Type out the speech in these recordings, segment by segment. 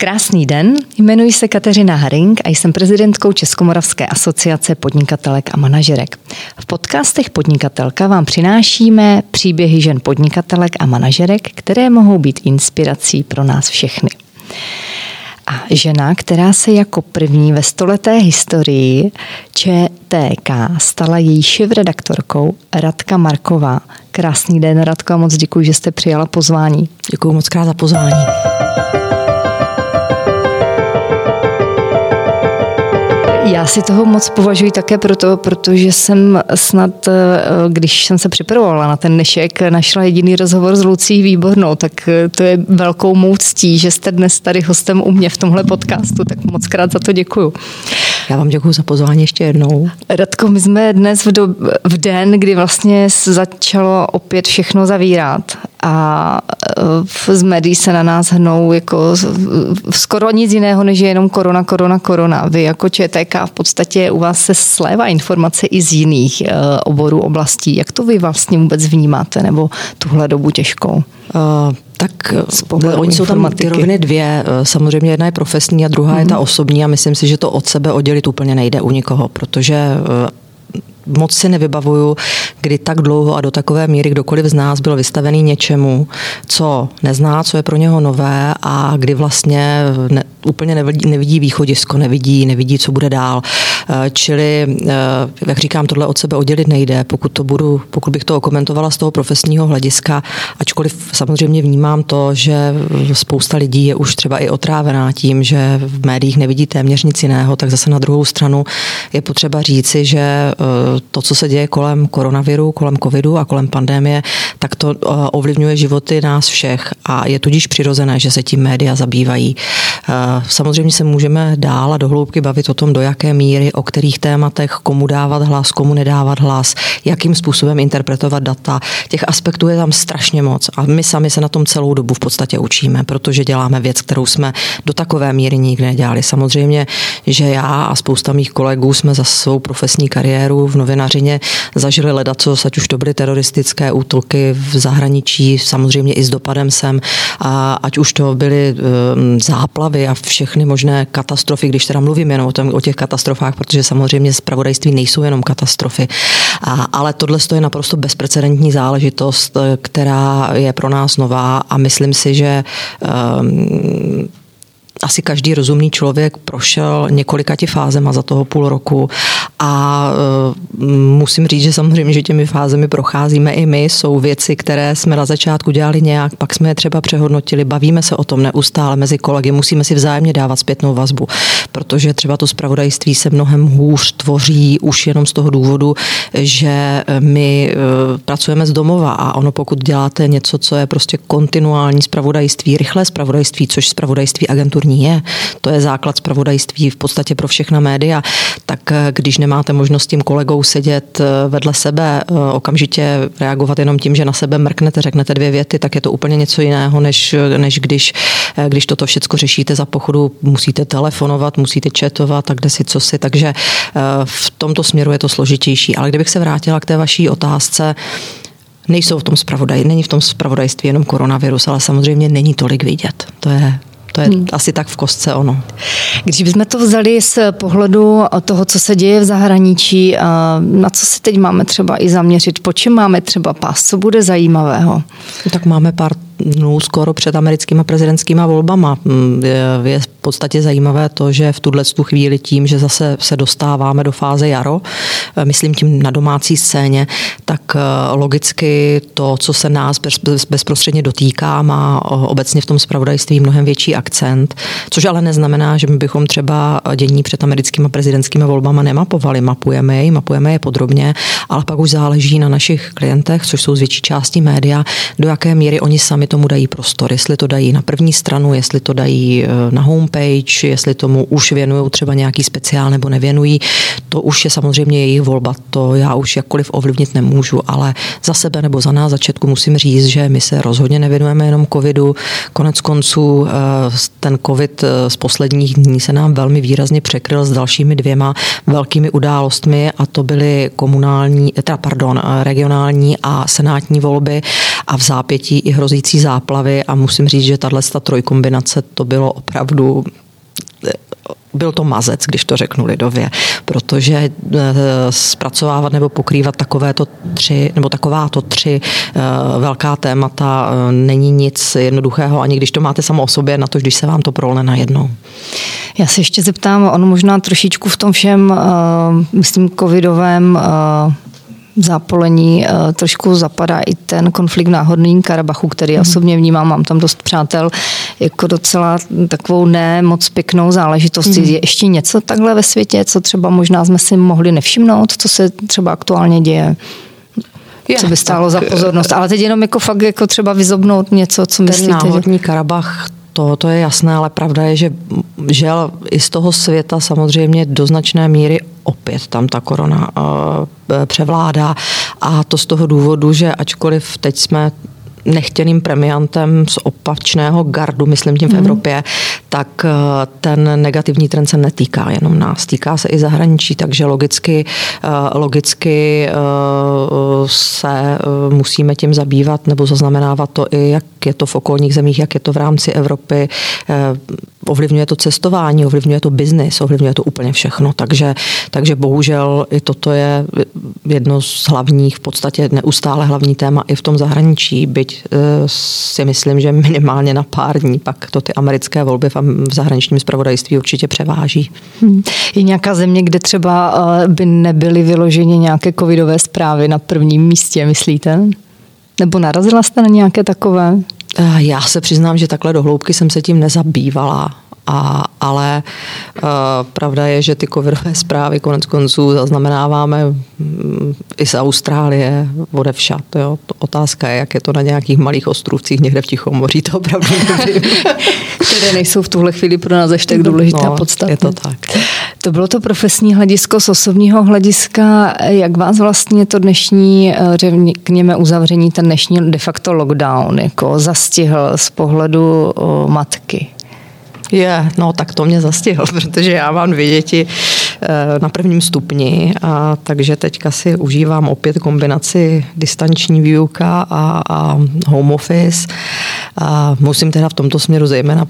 Krásný den, jmenuji se Kateřina Haring a jsem prezidentkou Českomoravské asociace podnikatelek a manažerek. V podcastech Podnikatelka vám přinášíme příběhy žen podnikatelek a manažerek, které mohou být inspirací pro nás všechny. A žena, která se jako první ve stoleté historii ČTK stala její šéf-redaktorkou Radka Marková. Krásný den, Radko, a moc děkuji, že jste přijala pozvání. Děkuji moc krát za pozvání. Já si toho moc považuji také proto, protože jsem snad, eh, když jsem se připravovala na ten dnešek, našla jediný rozhovor s Lucí Výbornou, tak eh, to je velkou mou ctí, že jste dnes tady hostem u mě v tomhle podcastu, tak moc krát za to děkuju. Já vám děkuji za pozvání ještě jednou. Radko, my jsme dnes v, do, v den, kdy vlastně začalo opět všechno zavírat a e, z médií se na nás hnou jako skoro nic jiného, než je jenom korona, korona, korona. Vy jako ČTK v podstatě u vás se slévá informace i z jiných e, oborů oblastí. Jak to vy vlastně vůbec vnímáte, nebo tuhle dobu těžkou? Uh, tak oni jsou tam ty roviny dvě. Samozřejmě jedna je profesní a druhá mm-hmm. je ta mhm. osobní a myslím si, že to od sebe oddělit úplně nejde u nikoho, protože moc si nevybavuju, kdy tak dlouho a do takové míry kdokoliv z nás byl vystavený něčemu, co nezná, co je pro něho nové a kdy vlastně ne, úplně nevidí, nevidí východisko, nevidí, nevidí, co bude dál. Eh, čili, eh, jak říkám, tohle od sebe oddělit nejde. Pokud, to budu, pokud bych to komentovala z toho profesního hlediska, ačkoliv samozřejmě vnímám to, že spousta lidí je už třeba i otrávená tím, že v médiích nevidí téměř nic jiného, tak zase na druhou stranu je potřeba říci, že eh, to, co se děje kolem koronaviru, kolem covidu a kolem pandemie, tak to ovlivňuje životy nás všech a je tudíž přirozené, že se tím média zabývají. Samozřejmě se můžeme dál a dohloubky bavit o tom, do jaké míry, o kterých tématech, komu dávat hlas, komu nedávat hlas, jakým způsobem interpretovat data. Těch aspektů je tam strašně moc a my sami se na tom celou dobu v podstatě učíme, protože děláme věc, kterou jsme do takové míry nikdy nedělali. Samozřejmě, že já a spousta mých kolegů jsme za svou profesní kariéru v novinařině zažili ledaco, ať už to byly teroristické útoky v zahraničí, samozřejmě i s dopadem sem, a ať už to byly um, záplavy a všechny možné katastrofy, když teda mluvím jenom o, tom, o těch katastrofách, protože samozřejmě zpravodajství nejsou jenom katastrofy. A, ale tohle je naprosto bezprecedentní záležitost, která je pro nás nová a myslím si, že um, asi každý rozumný člověk prošel několika ti fázema za toho půl roku a uh, musím říct, že samozřejmě, že těmi fázemi procházíme i my. Jsou věci, které jsme na začátku dělali nějak, pak jsme je třeba přehodnotili, bavíme se o tom neustále mezi kolegy, musíme si vzájemně dávat zpětnou vazbu, protože třeba to spravodajství se mnohem hůř tvoří už jenom z toho důvodu, že my uh, pracujeme z domova a ono pokud děláte něco, co je prostě kontinuální spravodajství, rychlé spravodajství, což spravodajství agenturní zpravodajství je. To je základ zpravodajství v podstatě pro všechna média. Tak eh, když nemáte možnost s tím kolegou sedět eh, vedle sebe, eh, okamžitě reagovat jenom tím, že na sebe mrknete, řeknete dvě věty, tak je to úplně něco jiného, než, než když, když toto všechno řešíte za pochodu, musíte telefonovat, musíte četovat tak kde si, co si. Takže v tomto směru je to složitější. Ale kdybych se vrátila k té vaší otázce, nejsou v tom spravodaj, není v tom spravodajství jenom koronavirus, ale samozřejmě není tolik vidět. To je to je hmm. asi tak v kostce ono. Když bychom to vzali z pohledu toho, co se děje v zahraničí, na co se teď máme třeba i zaměřit, po čem máme třeba pás, co bude zajímavého? Tak máme pár dnů skoro před americkými prezidentskými volbama. Mm, je, v podstatě zajímavé to, že v tuhle tu chvíli tím, že zase se dostáváme do fáze jaro, eh, myslím tím na domácí scéně, tak eh, logicky to, co se nás bezprostředně dotýká, má obecně v tom spravodajství mnohem větší akcent, což ale neznamená, že my bychom třeba dění před americkými prezidentskými volbama nemapovali. Mapujeme je, mapujeme je podrobně, ale pak už záleží na našich klientech, což jsou z větší části média, do jaké míry oni sami tomu dají prostor, jestli to dají na první stranu, jestli to dají eh, na homepage, jestli tomu už věnují třeba nějaký speciál nebo nevěnují. To už je samozřejmě jejich volba, to já už jakkoliv ovlivnit nemůžu, ale za sebe nebo za nás začátku musím říct, že my se rozhodně nevěnujeme jenom covidu. Konec konců eh, ten covid eh, z posledních dní se nám velmi výrazně překryl s dalšími dvěma velkými událostmi a to byly komunální, teda pardon, regionální a senátní volby a v zápětí i hrozící záplavy a musím říct, že tahle trojkombinace to bylo opravdu byl to mazec, když to řeknu lidově, protože eh, zpracovávat nebo pokrývat takovéto tři, nebo takováto tři eh, velká témata eh, není nic jednoduchého, ani když to máte samo o sobě, na to, když se vám to prolne najednou. Já se ještě zeptám, on možná trošičku v tom všem, myslím, covidovém zápolení uh, trošku zapadá i ten konflikt na Horním Karabachu, který mm. osobně vnímám, mám tam dost přátel, jako docela takovou ne moc pěknou záležitost. Mm. Je ještě něco takhle ve světě, co třeba možná jsme si mohli nevšimnout, co se třeba aktuálně děje? Je, co by stálo tak, za pozornost. Ale teď jenom jako fakt jako třeba vyzobnout něco, co myslíte. Ten náhodní že... Karabach, to, to je jasné, ale pravda je, že žel i z toho světa samozřejmě do značné míry opět tam ta korona uh, převládá. A to z toho důvodu, že ačkoliv teď jsme nechtěným premiantem z opačného gardu, myslím tím v mm. Evropě, tak eh, ten negativní trend se netýká jenom nás, týká se i zahraničí, takže logicky, eh, logicky se musíme tím zabývat nebo zaznamenávat to i, jak je to v okolních zemích, jak je to v rámci Evropy. Ovlivňuje to cestování, ovlivňuje to biznis, ovlivňuje to úplně všechno, takže, takže bohužel i toto je jedno z hlavních, v podstatě neustále hlavní téma i v tom zahraničí, byť eh, si myslím, že minimálně na pár dní pak to ty americké volby v zahraničním zpravodajství určitě převáží. Hmm. Je nějaká země, kde třeba eh, by nebyly vyloženě nějaké covidové zprávy na prvním místě, myslíte? Nebo narazila jste na nějaké takové? Eh, já se přiznám, že takhle do hloubky jsem se tím nezabývala. A, ale uh, pravda je, že ty covidové zprávy konec konců zaznamenáváme mm, i z Austrálie, odevšat. Jo. Otázka je, jak je to na nějakých malých ostrovcích někde v Tichomoří, to opravdu nevím. Které nejsou v tuhle chvíli pro nás ještě tak důležité no, a podstatné. Je to tak. To bylo to profesní hledisko z osobního hlediska. Jak vás vlastně to dnešní, eh, řekněme, uzavření, ten dnešní de facto lockdown, jako zastihl z pohledu matky? Je, no tak to mě zastihl, protože já mám dvě děti eh, na prvním stupni, a takže teďka si užívám opět kombinaci distanční výuka a, a home office. A musím teda v tomto směru zejména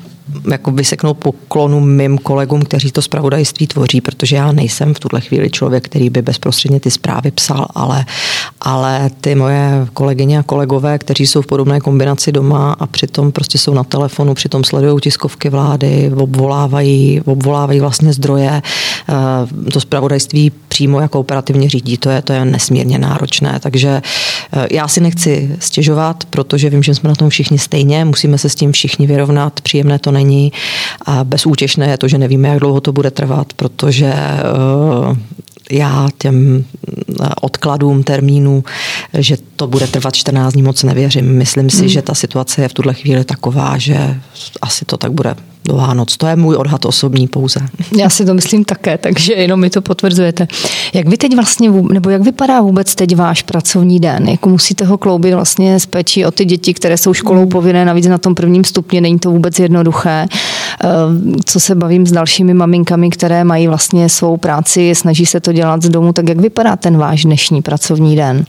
jako vyseknout poklonu mým kolegům, kteří to zpravodajství tvoří, protože já nejsem v tuhle chvíli člověk, který by bezprostředně ty zprávy psal, ale, ale ty moje kolegyně a kolegové, kteří jsou v podobné kombinaci doma a přitom prostě jsou na telefonu, přitom sledují tiskovky vlády, obvolávají, obvolávají vlastně zdroje, eh, to zpravodajství přímo jako operativně řídí, to je, to je nesmírně náročné, takže eh, já si nechci stěžovat, protože vím, že jsme na tom všichni stejně, musíme se s tím všichni vyrovnat, příjemné to není. A bezútěšné je to, že nevíme, jak dlouho to bude trvat, protože eh, já těm eh, odkladům termínů, že to bude trvat 14 dní, moc nevěřím. Myslím si, hmm. že ta situace je v tuhle chvíli taková, že asi to tak bude do Vánoc. To je můj odhad osobní pouze. Já si to myslím také, takže jenom mi to potvrzujete. Jak vy teď vlastně, nebo jak vypadá vůbec teď váš pracovní den? Jako musíte ho kloubit vlastně s péčí o ty děti, které jsou školou povinné, navíc na tom prvním stupni, není to vůbec jednoduché. Eh, co se bavím s dalšími maminkami, které mají vlastně svou práci, snaží se to dělat z domu, tak jak vypadá ten váš dnešní pracovní den?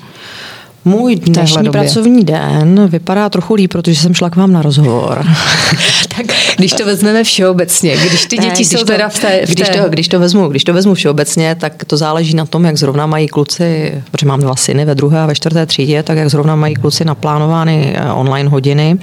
Můj dnešní pracovní den vypadá trochu líp, protože jsem šla k vám na rozhovor. tak když to vezmeme všeobecně, když ty děti ne, když jsou to, teda v té, v té... Když, to, když, to vezmu, když to vezmu všeobecně, tak to záleží na tom, jak zrovna mají kluci, protože mám dva syny ve druhé a ve čtvrté třídě, tak jak zrovna mají kluci naplánovány eh, online hodiny.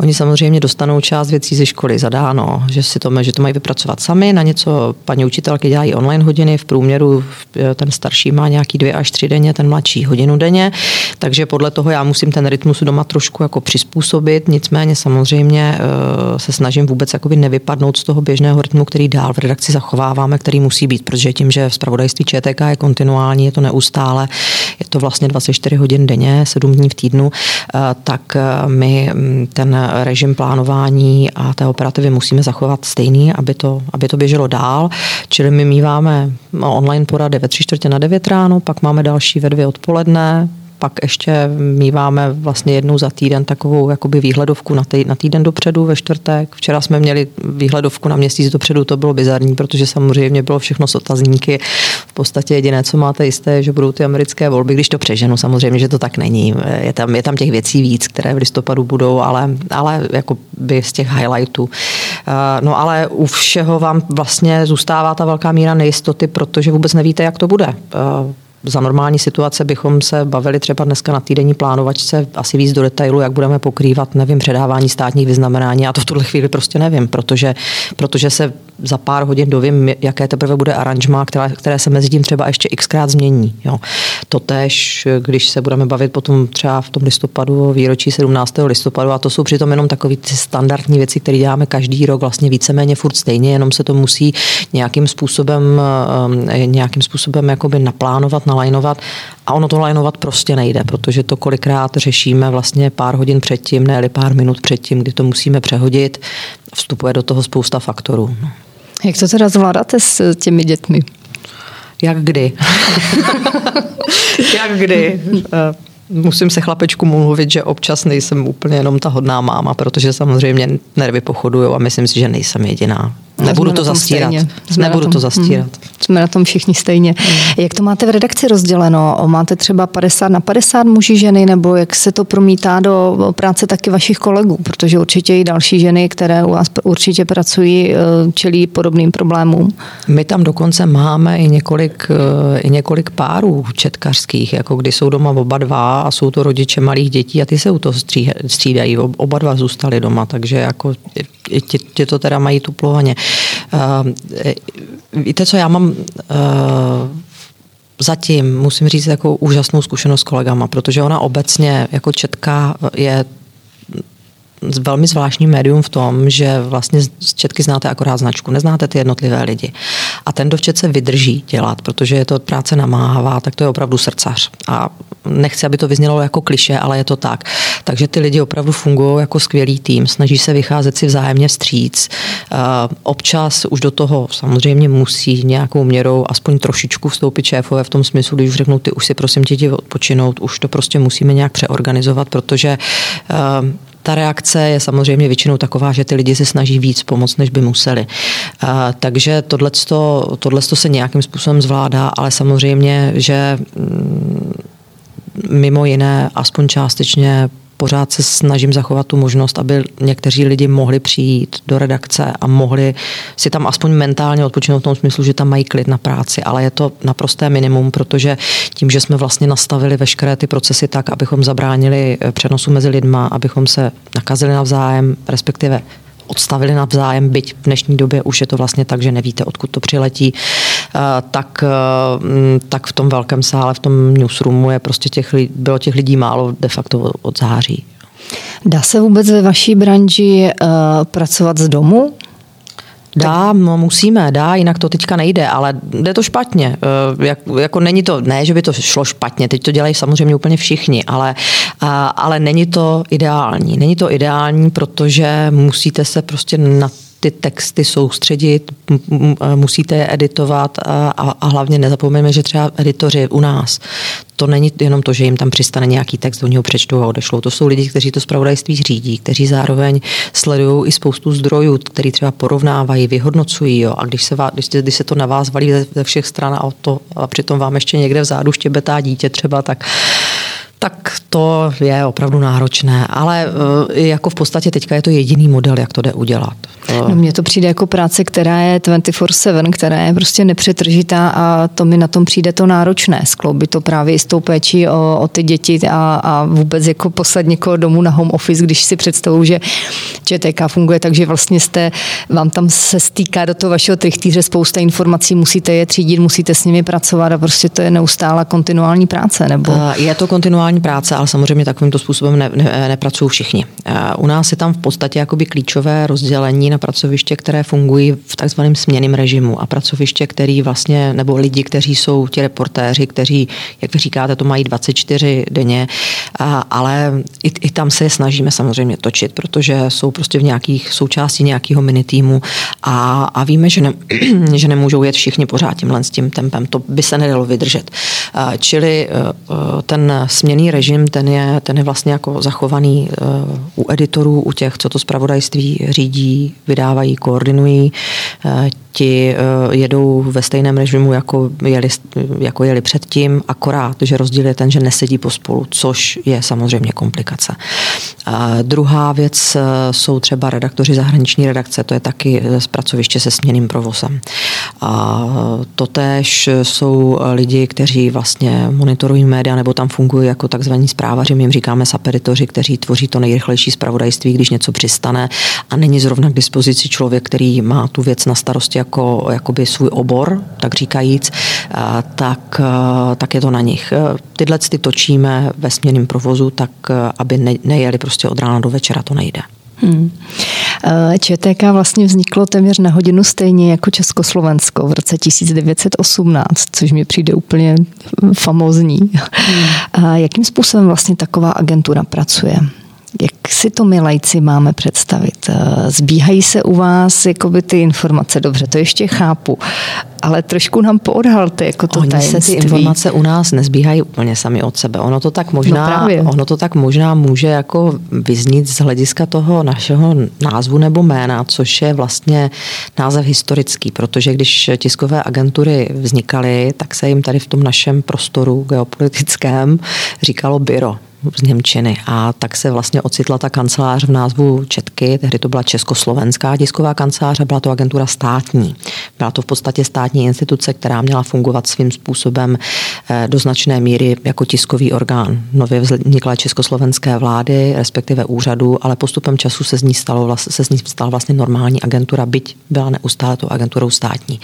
Oni samozřejmě dostanou část věcí ze školy zadáno, že si to, že to mají vypracovat sami. Na něco paní učitelky dělají online hodiny, v průměru eh, ten starší má nějaký dvě až tři denně, ten mladší hodinu denně. Takže podle toho já musím ten rytmus doma trošku jako přizpůsobit, nicméně samozřejmě eh, se snažím vůbec jakoby nevypadnout z toho běžného rytmu, který dál v redakci zachováváme, který musí být, protože tím, že v ČTK je kontinuální, je to neustále, je to vlastně 24 hodin denně, 7 dní v týdnu, eh, tak my mm, režim plánování a té operativy musíme zachovat stejný, aby to, aby to běželo dál. Čili my míváme online porady ve tři čtvrtě na 9 ráno, pak máme další ve dvě odpoledne, pak ještě míváme vlastně jednou za týden takovou jakoby výhledovku na, tý, na týden dopředu ve čtvrtek. Včera jsme měli výhledovku na měsíc dopředu, to bylo bizarní, protože samozřejmě bylo všechno s otazníky. V podstatě jediné, co máte jisté, že budou ty americké volby, když to přeženu, samozřejmě, že to tak není. Je tam, je tam těch věcí víc, které v listopadu budou, ale, ale jako by z těch highlightů. No ale u všeho vám vlastně zůstává ta velká míra nejistoty, protože vůbec nevíte, jak to bude za normální situace bychom se bavili třeba dneska na týdenní plánovačce asi víc do detailu, jak budeme pokrývat, nevím, předávání státních vyznamenání. Já to v tuhle chvíli prostě nevím, protože, protože se za pár hodin dovím, jaké teprve bude aranžma, které, které se mezi tím třeba ještě xkrát změní. Jo. Totež, když se budeme bavit potom třeba v tom listopadu, výročí 17. listopadu, a to jsou přitom jenom takové ty standardní věci, které děláme každý rok, vlastně víceméně furt stejně, jenom se to musí nějakým způsobem, eh, nějakým způsobem jakoby naplánovat, nalajnovat a ono to lajnovat prostě nejde, protože to kolikrát řešíme vlastně pár hodin předtím, ne pár minut předtím, kdy to musíme přehodit. Vstupuje do toho spousta faktorů. No. Jak to teda zvládáte s těmi dětmi? Jak kdy? Jak kdy? Musím se chlapečku mluvit, že občas nejsem úplně jenom ta hodná máma, protože samozřejmě nervy pochodují a myslím si, že nejsem jediná. Nebudu to zastírat. Jsme Nebudu tom, to zastírat. Hmm, jsme na tom všichni stejně. Hmm. Jak to máte v redakci rozděleno? Máte třeba 50 na 50 muži, ženy, nebo jak se to promítá do práce taky vašich kolegů? Protože určitě i další ženy, které u vás určitě pracují, eh, čelí podobným problémům. My tam dokonce máme i několik, eh, i několik párů četkařských, jako kdy jsou doma oba dva a jsou to rodiče malých dětí a ty se u toho střídají. Oba dva zůstali doma, takže jako tě, tě to teda mají tuplovaně. Uh, víte co, já mám uh, zatím, musím říct, jako úžasnou zkušenost s kolegama, protože ona obecně jako četka je velmi zvláštní médium v tom, že vlastně z Četky znáte akorát značku, neznáte ty jednotlivé lidi. A ten, v Četce vydrží dělat, protože je to práce namáhavá, tak to je opravdu srdcař. A nechci, aby to vyznělo jako kliše, ale je to tak. Takže ty lidi opravdu fungují jako skvělý tým, snaží se vycházet si vzájemně vstříc. Občas už do toho samozřejmě musí nějakou měrou aspoň trošičku vstoupit šéfové v tom smyslu, když už řeknou, ty už si prosím tě odpočinout, už to prostě musíme nějak přeorganizovat, protože ta reakce je samozřejmě většinou taková, že ty lidi se snaží víc pomoct, než by museli. Takže tohle se nějakým způsobem zvládá, ale samozřejmě, že mm, mimo jiné aspoň částečně pořád se snažím zachovat tu možnost, aby někteří lidi mohli přijít do redakce a mohli si tam aspoň mentálně odpočinout v tom smyslu, že tam mají klid na práci, ale je to naprosté minimum, protože tím, že jsme vlastně nastavili veškeré ty procesy tak, abychom zabránili eh, přenosu mezi lidma, abychom se nakazili navzájem, respektive odstavili navzájem, byť v dnešní době už je to vlastně tak, že nevíte, odkud to přiletí, tak, eh, tak v tom velkém sále, v tom newsroomu je prostě těch, bylo těch lidí málo de facto od září. Dá se vůbec ve vaší branži uh, pracovat z domu? Dá, no musíme, dá, jinak to teďka nejde, ale jde to špatně. Eh, jak, jako není to, ne, že by to šlo špatně, teď to dělají samozřejmě úplně všichni, ale, ale není to ideální. Není to ideální, protože musíte se prostě na ty texty soustředit, musíte je editovat a, a hlavně nezapomeňme, že třeba editoři u nás, to není jenom to, že jim tam přistane nějaký text, oni ho přečtou a odešlou. To jsou lidi, kteří to zpravodajství řídí, kteří zároveň sledují i spoustu zdrojů, který třeba porovnávají, vyhodnocují. Jo. A když se, vás, když, když se to na vás valí ze, všech stran a, to, a přitom vám ještě někde vzadu štěbetá dítě třeba, tak tak to je opravdu náročné, ale eh, jako v podstatě teďka je to jediný model, jak to jde udělat. No mně to přijde jako práce, která je 24-7, která je prostě nepřetržitá a to mi na tom přijde to náročné. Skloubit to právě i s tou péčí o, o ty děti a, a vůbec jako poslat někoho domů na home office, když si představuju, že ČTK funguje tak, že vlastně jste, vám tam se stýká do toho vašeho trichtýře spousta informací, musíte je třídit, musíte s nimi pracovat a prostě to je neustála kontinuální práce, nebo? Je to kontinuální práce, ale samozřejmě takovýmto způsobem ne, ne, nepracují všichni. U nás je tam v podstatě jakoby klíčové rozdělení na pracoviště, které fungují v takzvaném směným režimu a pracoviště, který vlastně, nebo lidi, kteří jsou ti reportéři, kteří, jak vy říkáte, to mají 24 denně, ale i, i tam se je snažíme samozřejmě točit, protože jsou prostě v nějakých součástí nějakého minitýmu a, a víme, že, ne, že nemůžou jet všichni pořád tímhle s tím tempem. To by se nedalo vydržet. Čili e, e, ten směný režim, ten je, ten je vlastně jako zachovaný e, u editorů, u těch, co to zpravodajství řídí, vydávají, koordinují. Ti jedou ve stejném režimu, jako jeli, jako jeli předtím, akorát, že rozdíl je ten, že nesedí pospolu, což je samozřejmě komplikace. A druhá věc jsou třeba redaktoři zahraniční redakce, to je taky z pracoviště se směným provozem. A totéž jsou lidi, kteří vlastně monitorují média nebo tam fungují jako takzvaní zprávaři, my jim říkáme saperitoři, kteří tvoří to nejrychlejší zpravodajství, když něco přistane a není zrovna k dispozici člověk, který má tu věc na starosti jako jakoby svůj obor, tak říkajíc, tak, tak je to na nich. Tyhle ty točíme ve směném provozu, tak aby nejeli prostě od rána do večera, to nejde. Hmm. Eh, ČTK vlastně vzniklo téměř na hodinu stejně jako Československo v roce 1918, což mi přijde úplně famózní. Hmm. A jakým způsobem vlastně taková agentura pracuje? Jak si to my lajci máme představit? Eh, zbíhají se u vás jakoby ty informace? Dobře, to ještě chápu, ale trošku nám poodhalte jako to Oni tajemství. se ty informace u nás nezbíhají úplně sami od sebe. Ono to tak možná, no ono to tak možná může jako vyznít z hlediska toho našeho názvu nebo jména, což je vlastně název historický, protože když tiskové agentury vznikaly, tak se jim tady v tom našem prostoru geopolitickém říkalo byro z Němčiny. A tak se vlastně ocitla ta kancelář v názvu Četky, tehdy to byla Československá tisková kancelář a byla to agentura státní. Byla to v podstatě státní instituce, která měla fungovat svým způsobem eh, do značné míry jako tiskový orgán. Nově vznikla československé vlády, respektive úřadu, ale postupem času se z ní, stalo, se z ní stala vlastně normální agentura, byť byla neustále to agenturou státní.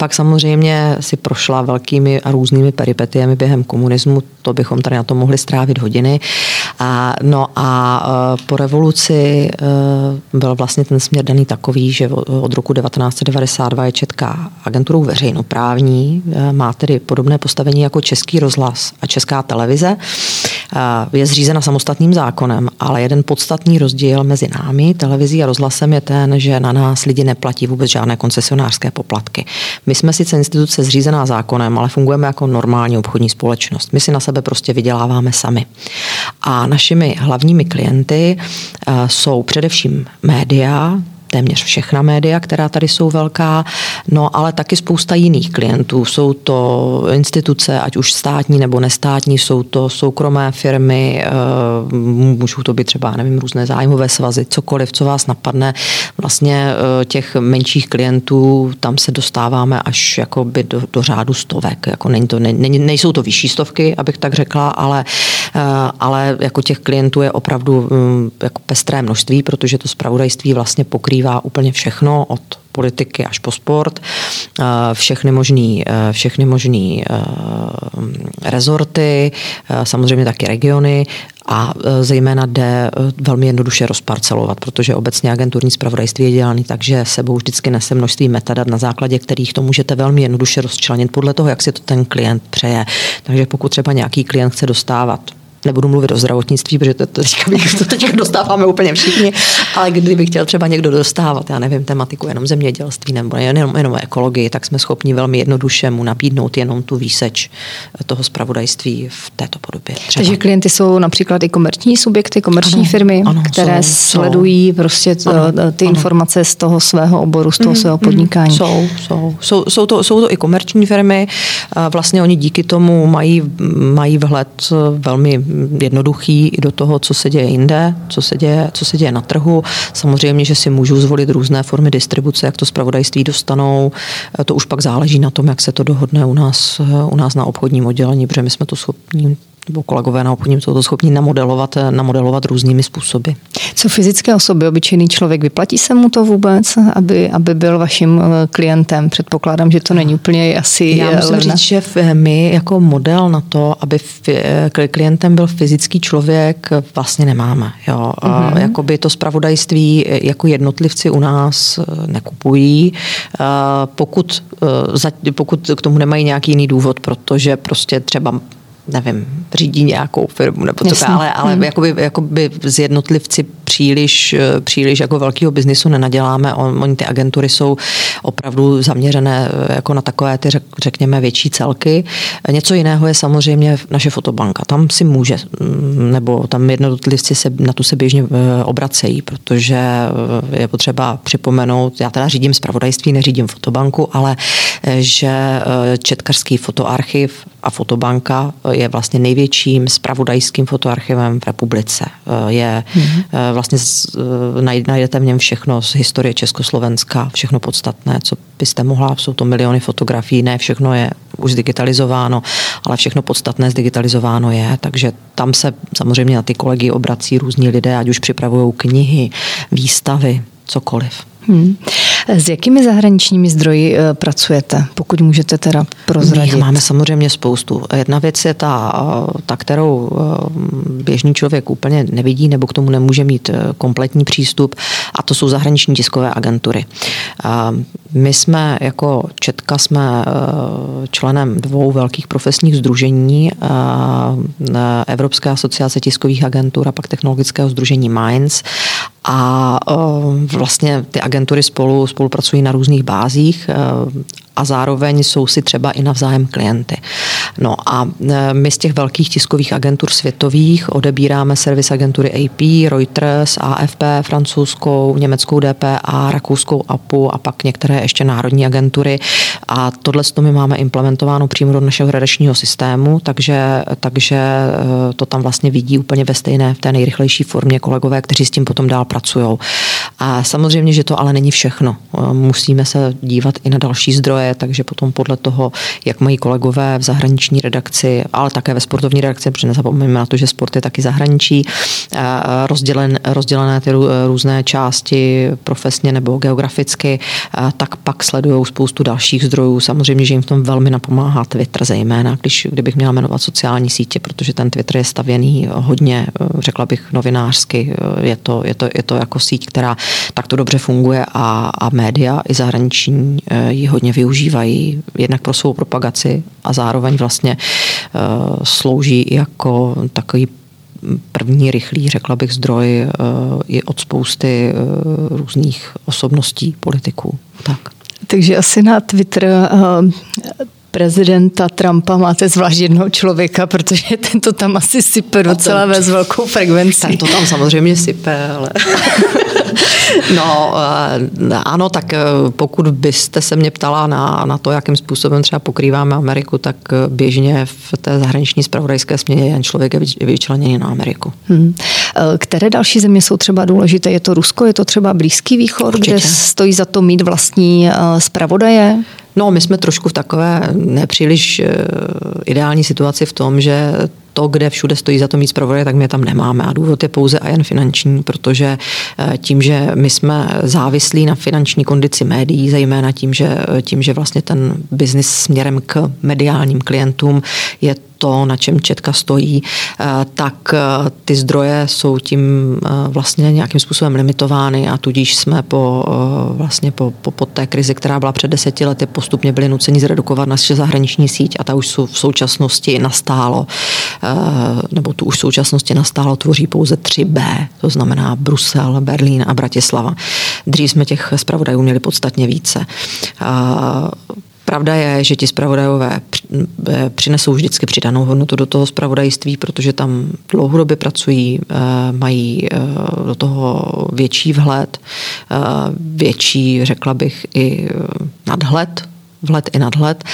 Pak samozřejmě si prošla velkými a různými peripetiemi během komunismu, to bychom tady na to mohli strávit hodiny. A, no a e, po revoluci e, byl vlastně ten směr daný takový, že od roku 1992 je Četka agenturou veřejnoprávní, e, má tedy podobné postavení jako Český rozhlas a Česká televize. Je zřízena samostatným zákonem, ale jeden podstatný rozdíl mezi námi, televizí a rozhlasem je ten, že na nás lidi neplatí vůbec žádné koncesionářské poplatky. My jsme sice instituce zřízená zákonem, ale fungujeme jako normální obchodní společnost. My si na sebe prostě vyděláváme sami. A našimi hlavními klienty eh, jsou především média, téměř všechna média, která tady jsou velká, no ale taky spousta jiných klientů. Jsou to instituce, ať už státní nebo nestátní, jsou to soukromé firmy, eh, můžou to být třeba, nevím, různé zájmové svazy, cokoliv, co vás napadne. Vlastně eh, těch menších klientů, tam se dostáváme až jakoby do, do řádu stovek. Jako není to, ne, nejsou to vyšší stovky, abych tak řekla, ale, eh, ale jako těch klientů je opravdu hm, jako pestré množství, protože to spravodajství vlastně pokrývá úplně všechno od politiky až po sport, eh, všechny možný, eh, všechny možný eh, rezorty, samozřejmě taky regiony a zejména jde velmi jednoduše rozparcelovat, protože obecně agenturní zpravodajství je dělaný tak, že sebou vždycky nese množství metadat, na základě kterých to můžete velmi jednoduše rozčlenit podle toho, jak si to ten klient přeje. Takže pokud třeba nějaký klient chce dostávat nebudu mluvit o zdravotnictví, protože to, to, teďka, to teďka dostáváme úplně všichni, ale kdyby chtěl třeba někdo dostávat, já nevím, tematiku jenom zemědělství nebo jenom, jenom ekologii, tak jsme schopni velmi jednoduše mu nabídnout jenom tu výseč toho zpravodajství v této podobě. Třeba. Takže klienty jsou například i komerční subjekty, komerční ano, firmy, ano, které jsou, sledují jsou. prostě to, ano, ty ano. informace z toho svého oboru, z toho mm, svého mhm. podnikání. Jsou, jsou, jsou, jsou, to, jsou to i komerční firmy, vlastně oni díky tomu mají, mají vhled velmi jednoduchý i do toho, co se děje jinde, co se děje, co se děje na trhu. Samozřejmě, že si můžou zvolit různé formy distribuce, jak to zpravodajství dostanou. To už pak záleží na tom, jak se to dohodne u nás, u nás na obchodním oddělení, protože my jsme to schopni nebo kolegové na obchodním jsou to schopni namodelovat, namodelovat různými způsoby. Co fyzické osoby, obyčejný člověk, vyplatí se mu to vůbec, aby, aby byl vaším eh, klientem? Předpokládám, že to není úplně asi Já musím levna. říct, že my jako model na to, aby eh, klientem byl fyzický člověk, vlastně nemáme. Jo. Mm-hmm. Jakoby to spravodajství eh, jako jednotlivci u nás nekupují, pokud, pokud k tomu nemají nějaký jiný důvod, protože prostě třeba nevím, řídí nějakou firmu nebo co, ale, ale hmm. jakoby, jakoby z jednotlivci příliš, příliš jako velkého biznisu nenaděláme. On, oni ty agentury jsou opravdu zaměřené eh, jako na takové ty, řekněme, větší celky. Něco jiného je samozřejmě naše fotobanka. Tam si může, mm, nebo tam jednotlivci se na tu se běžně eh, obracejí, protože eh, je potřeba připomenout, já teda řídím zpravodajství, neřídím fotobanku, ale že Četkařský fotoarchiv a fotobanka je vlastně největším spravodajským fotoarchivem v republice. Je mm-hmm. vlastně najdete v něm všechno z historie Československa, všechno podstatné, co byste mohla, jsou to miliony fotografií, ne všechno je už zdigitalizováno, ale všechno podstatné zdigitalizováno je, takže tam se samozřejmě na ty kolegy obrací různí lidé, ať už připravují knihy, výstavy, cokoliv. Hmm. S jakými zahraničními zdroji eh, pracujete, pokud můžete teda prozradit? My máme samozřejmě spoustu. Jedna věc je ta, eh, ta, kterou eh, běžný člověk úplně nevidí nebo k tomu nemůže mít kompletní přístup a to jsou zahraniční tiskové agentury. My jsme jako Četka jsme členem dvou velkých profesních združení Evropské asociace tiskových agentur a pak technologického združení Minds a vlastně ty agentury spolu spolupracují na různých bázích a zároveň jsou si třeba i navzájem klienty. No a e, my z těch velkých tiskových agentur světových odebíráme servis agentury AP, Reuters, AFP, francouzskou, německou DPA, rakouskou APU a pak některé ještě národní agentury. A tohle to my máme implementováno přímo do našeho redakčního systému, takže, takže e, to tam vlastně vidí úplně ve stejné, v té nejrychlejší formě kolegové, kteří s tím potom dál pracují. A samozřejmě, že to ale není všechno. E, musíme se dívat i na další zdroje, takže potom podle toho, jak mají kolegové v zahraniční redakci, ale také ve sportovní redakci, protože nezapomeňme na to, že sport je taky zahraničí, rozdělen, rozdělené ty různé části profesně nebo geograficky, tak pak sledují spoustu dalších zdrojů. Samozřejmě, že jim v tom velmi napomáhá Twitter zejména, když, kdybych měla jmenovat sociální sítě, protože ten Twitter je stavěný hodně, řekla bych, novinářsky. Je to, je to, je to jako síť, která takto dobře funguje a, a média i zahraniční ji hodně využívají využívají jednak pro svou propagaci a zároveň vlastně uh, slouží jako takový první rychlý, řekla bych, zdroj uh, i od spousty uh, různých osobností, politiků. Tak. Takže asi na Twitter prezidenta Trumpa máte zvlášť jednoho člověka, protože ten to tam asi sype docela ve velkou frekvencí. Ten to tam samozřejmě sype, ale... no, eh, ano, tak eh, pokud byste se mě ptala na, na to, jakým způsobem třeba pokrýváme Ameriku, tak eh, běžně v té zahraniční spravodajské směně jen člověk je vyčleněný na Ameriku. Hmm. Které další země jsou třeba důležité? Je to Rusko, je to třeba Blízký východ, Určitě. kde stojí za to mít vlastní zpravodaje? No, my jsme trošku v takové nepříliš eh, ideální situaci v tom, že to, kde všude stojí za to mít zpravodaje, tak my tam nemáme. A důvod je pouze a jen finanční, protože eh, tím, že my jsme závislí na finanční kondici médií, zejména tím, že, tím, že vlastně ten biznis směrem k mediálním klientům je to, na čem Četka stojí, eh, tak eh, ty zdroje jsou tím eh, vlastně nějakým způsobem limitovány a tudíž jsme po, vlastně po, po, po té krizi, která byla před deseti lety, postupně byli nuceni zredukovat naše zahraniční síť a ta už v současnosti nastálo, nebo tu už v současnosti nastálo, tvoří pouze 3B, to znamená Brusel, Berlín a Bratislava. Dřív jsme těch zpravodajů měli podstatně více. Pravda je, že ti zpravodajové eh, přinesou vždycky přidanou hodnotu do toho zpravodajství, protože tam dlouhodobě pracují, eh, mají eh, do toho větší vhled, větší, řekla bych, i nadhled vhled i nadhled.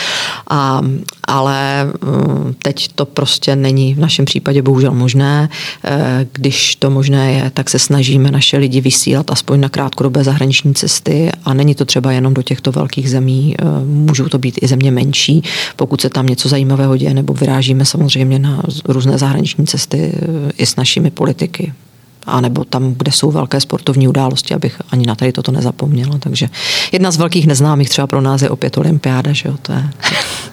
A, ale mm, teď to prostě není v našem případě bohužel možné. Eh, když to možné je, tak se snažíme naše lidi vysílat aspoň na krátkodobé zahraniční cesty a není to třeba jenom do těchto velkých zemí, eh, můžou to být i země menší, pokud se tam něco zajímavého děje, nebo vyrážíme samozřejmě na různé zahraniční cesty eh, i s našimi politiky anebo tam, kde jsou velké sportovní události, abych ani na tady toto nezapomněla. Takže jedna z velkých neznámých třeba pro nás je opět olympiáda, že jo, to je...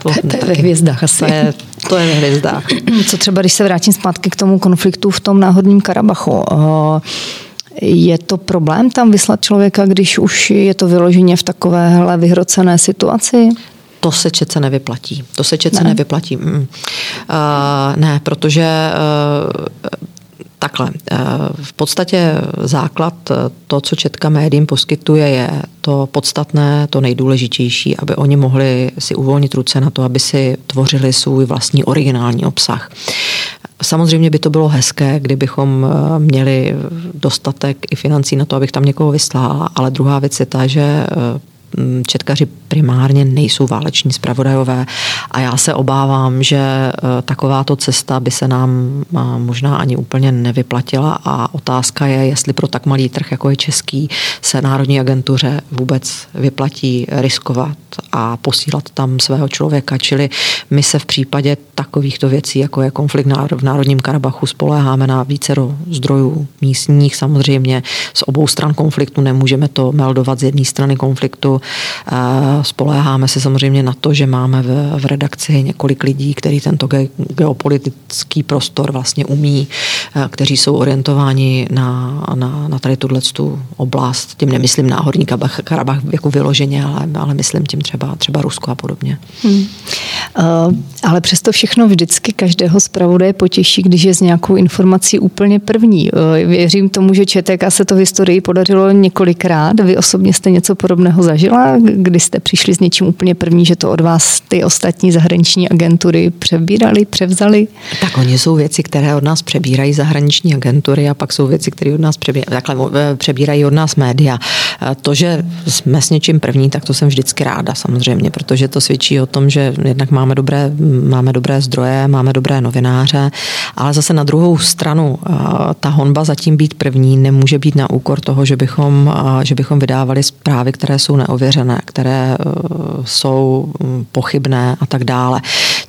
To, to, to je ve hvězdách asi. To je, to je ve hvězdách. Co třeba, když se vrátím zpátky k tomu konfliktu v tom náhodním Karabachu, eh, je to problém tam vyslat člověka, když už je to vyloženě v takovéhle vyhrocené situaci? To se četce nevyplatí. To se četce ne. nevyplatí. Mm. Uh, ne, protože uh, Takhle, v podstatě základ, to, co Četka médiím poskytuje, je to podstatné, to nejdůležitější, aby oni mohli si uvolnit ruce na to, aby si tvořili svůj vlastní originální obsah. Samozřejmě by to bylo hezké, kdybychom eh, měli dostatek i financí na to, abych tam někoho vyslala, ale druhá věc je ta, že eh, četkaři primárně nejsou váleční zpravodajové a já se obávám, že e, takováto cesta by se nám možná ani úplně nevyplatila a otázka je, jestli pro tak malý trh, jako je český, se Národní agentuře vůbec vyplatí riskovat a posílat tam svého člověka. Čili my se v případě takovýchto věcí, jako je konflikt v Národním Karabachu, spoléháme na více zdrojů místních. Samozřejmě z obou stran konfliktu nemůžeme to meldovat z jedné strany konfliktu Spoléháme se samozřejmě na to, že máme v, v redakci několik lidí, kteří tento ge, geopolitický prostor vlastně umí, kteří jsou orientováni na, na, na tady tuhle oblast. Tím nemyslím náhorní Karabach jako vyloženě, ale, ale myslím tím třeba, třeba Rusko a podobně. Hmm. Uh, ale přesto všechno vždycky každého zpravodaje potěší, když je z nějakou informací úplně první. Uh, věřím tomu, že ČTK se to v historii podařilo několikrát. Vy osobně jste něco podobného zažila, kdy jste přišli s něčím úplně první, že to od vás ty ostatní zahraniční agentury přebírali, převzali? Tak oni jsou věci, které od nás přebírají zahraniční agentury a pak jsou věci, které od nás přebírají, takhle, eh, přebírají od nás média. To, že jsme s něčím první, tak to jsem vždycky ráda samozřejmě, protože to svědčí o tom, že jednak máme dobré, máme dobré zdroje, máme dobré novináře, ale zase na druhou stranu ta honba zatím být první nemůže být na úkor toho, že bychom, že bychom vydávali zprávy, které jsou neověřené, které e, jsou pochybné a tak dále.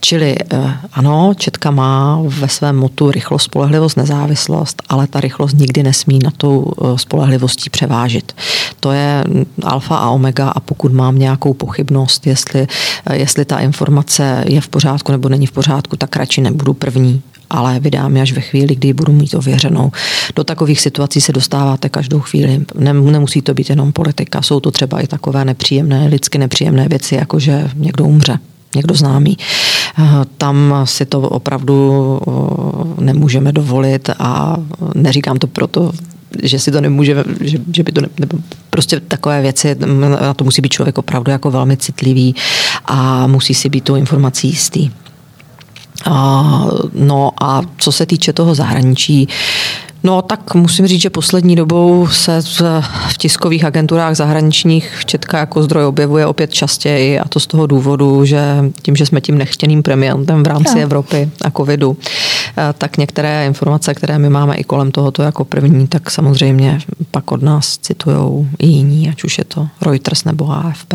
Čili e, ano, Četka má ve svém motu rychlost, spolehlivost, nezávislost, ale ta rychlost nikdy nesmí na tou e, spolehlivostí převážit. To je alfa a omega a pokud mám nějakou pochybnost, jestli, jestli ta informace je v pořádku nebo není v pořádku, tak radši nebudu první ale vydám až ve chvíli, kdy budu mít ověřenou. Do takových situací se dostáváte každou chvíli. Nemusí to být jenom politika, jsou to třeba i takové nepříjemné, lidsky nepříjemné věci, jako že někdo umře někdo známý. Tam si to opravdu nemůžeme dovolit a neříkám to proto, že si to nemůže, že, že by to ne, nebo prostě takové věci, na to musí být člověk opravdu jako velmi citlivý a musí si být tu informací jistý. No a co se týče toho zahraničí, No tak musím říct, že poslední dobou se v tiskových agenturách zahraničních Četka jako zdroj objevuje opět častěji a to z toho důvodu, že tím, že jsme tím nechtěným premiantem v rámci no. Evropy a covidu, eh, tak některé informace, které my máme i kolem tohoto jako první, tak samozřejmě pak od nás citují i jiní, ať už je to Reuters nebo AFP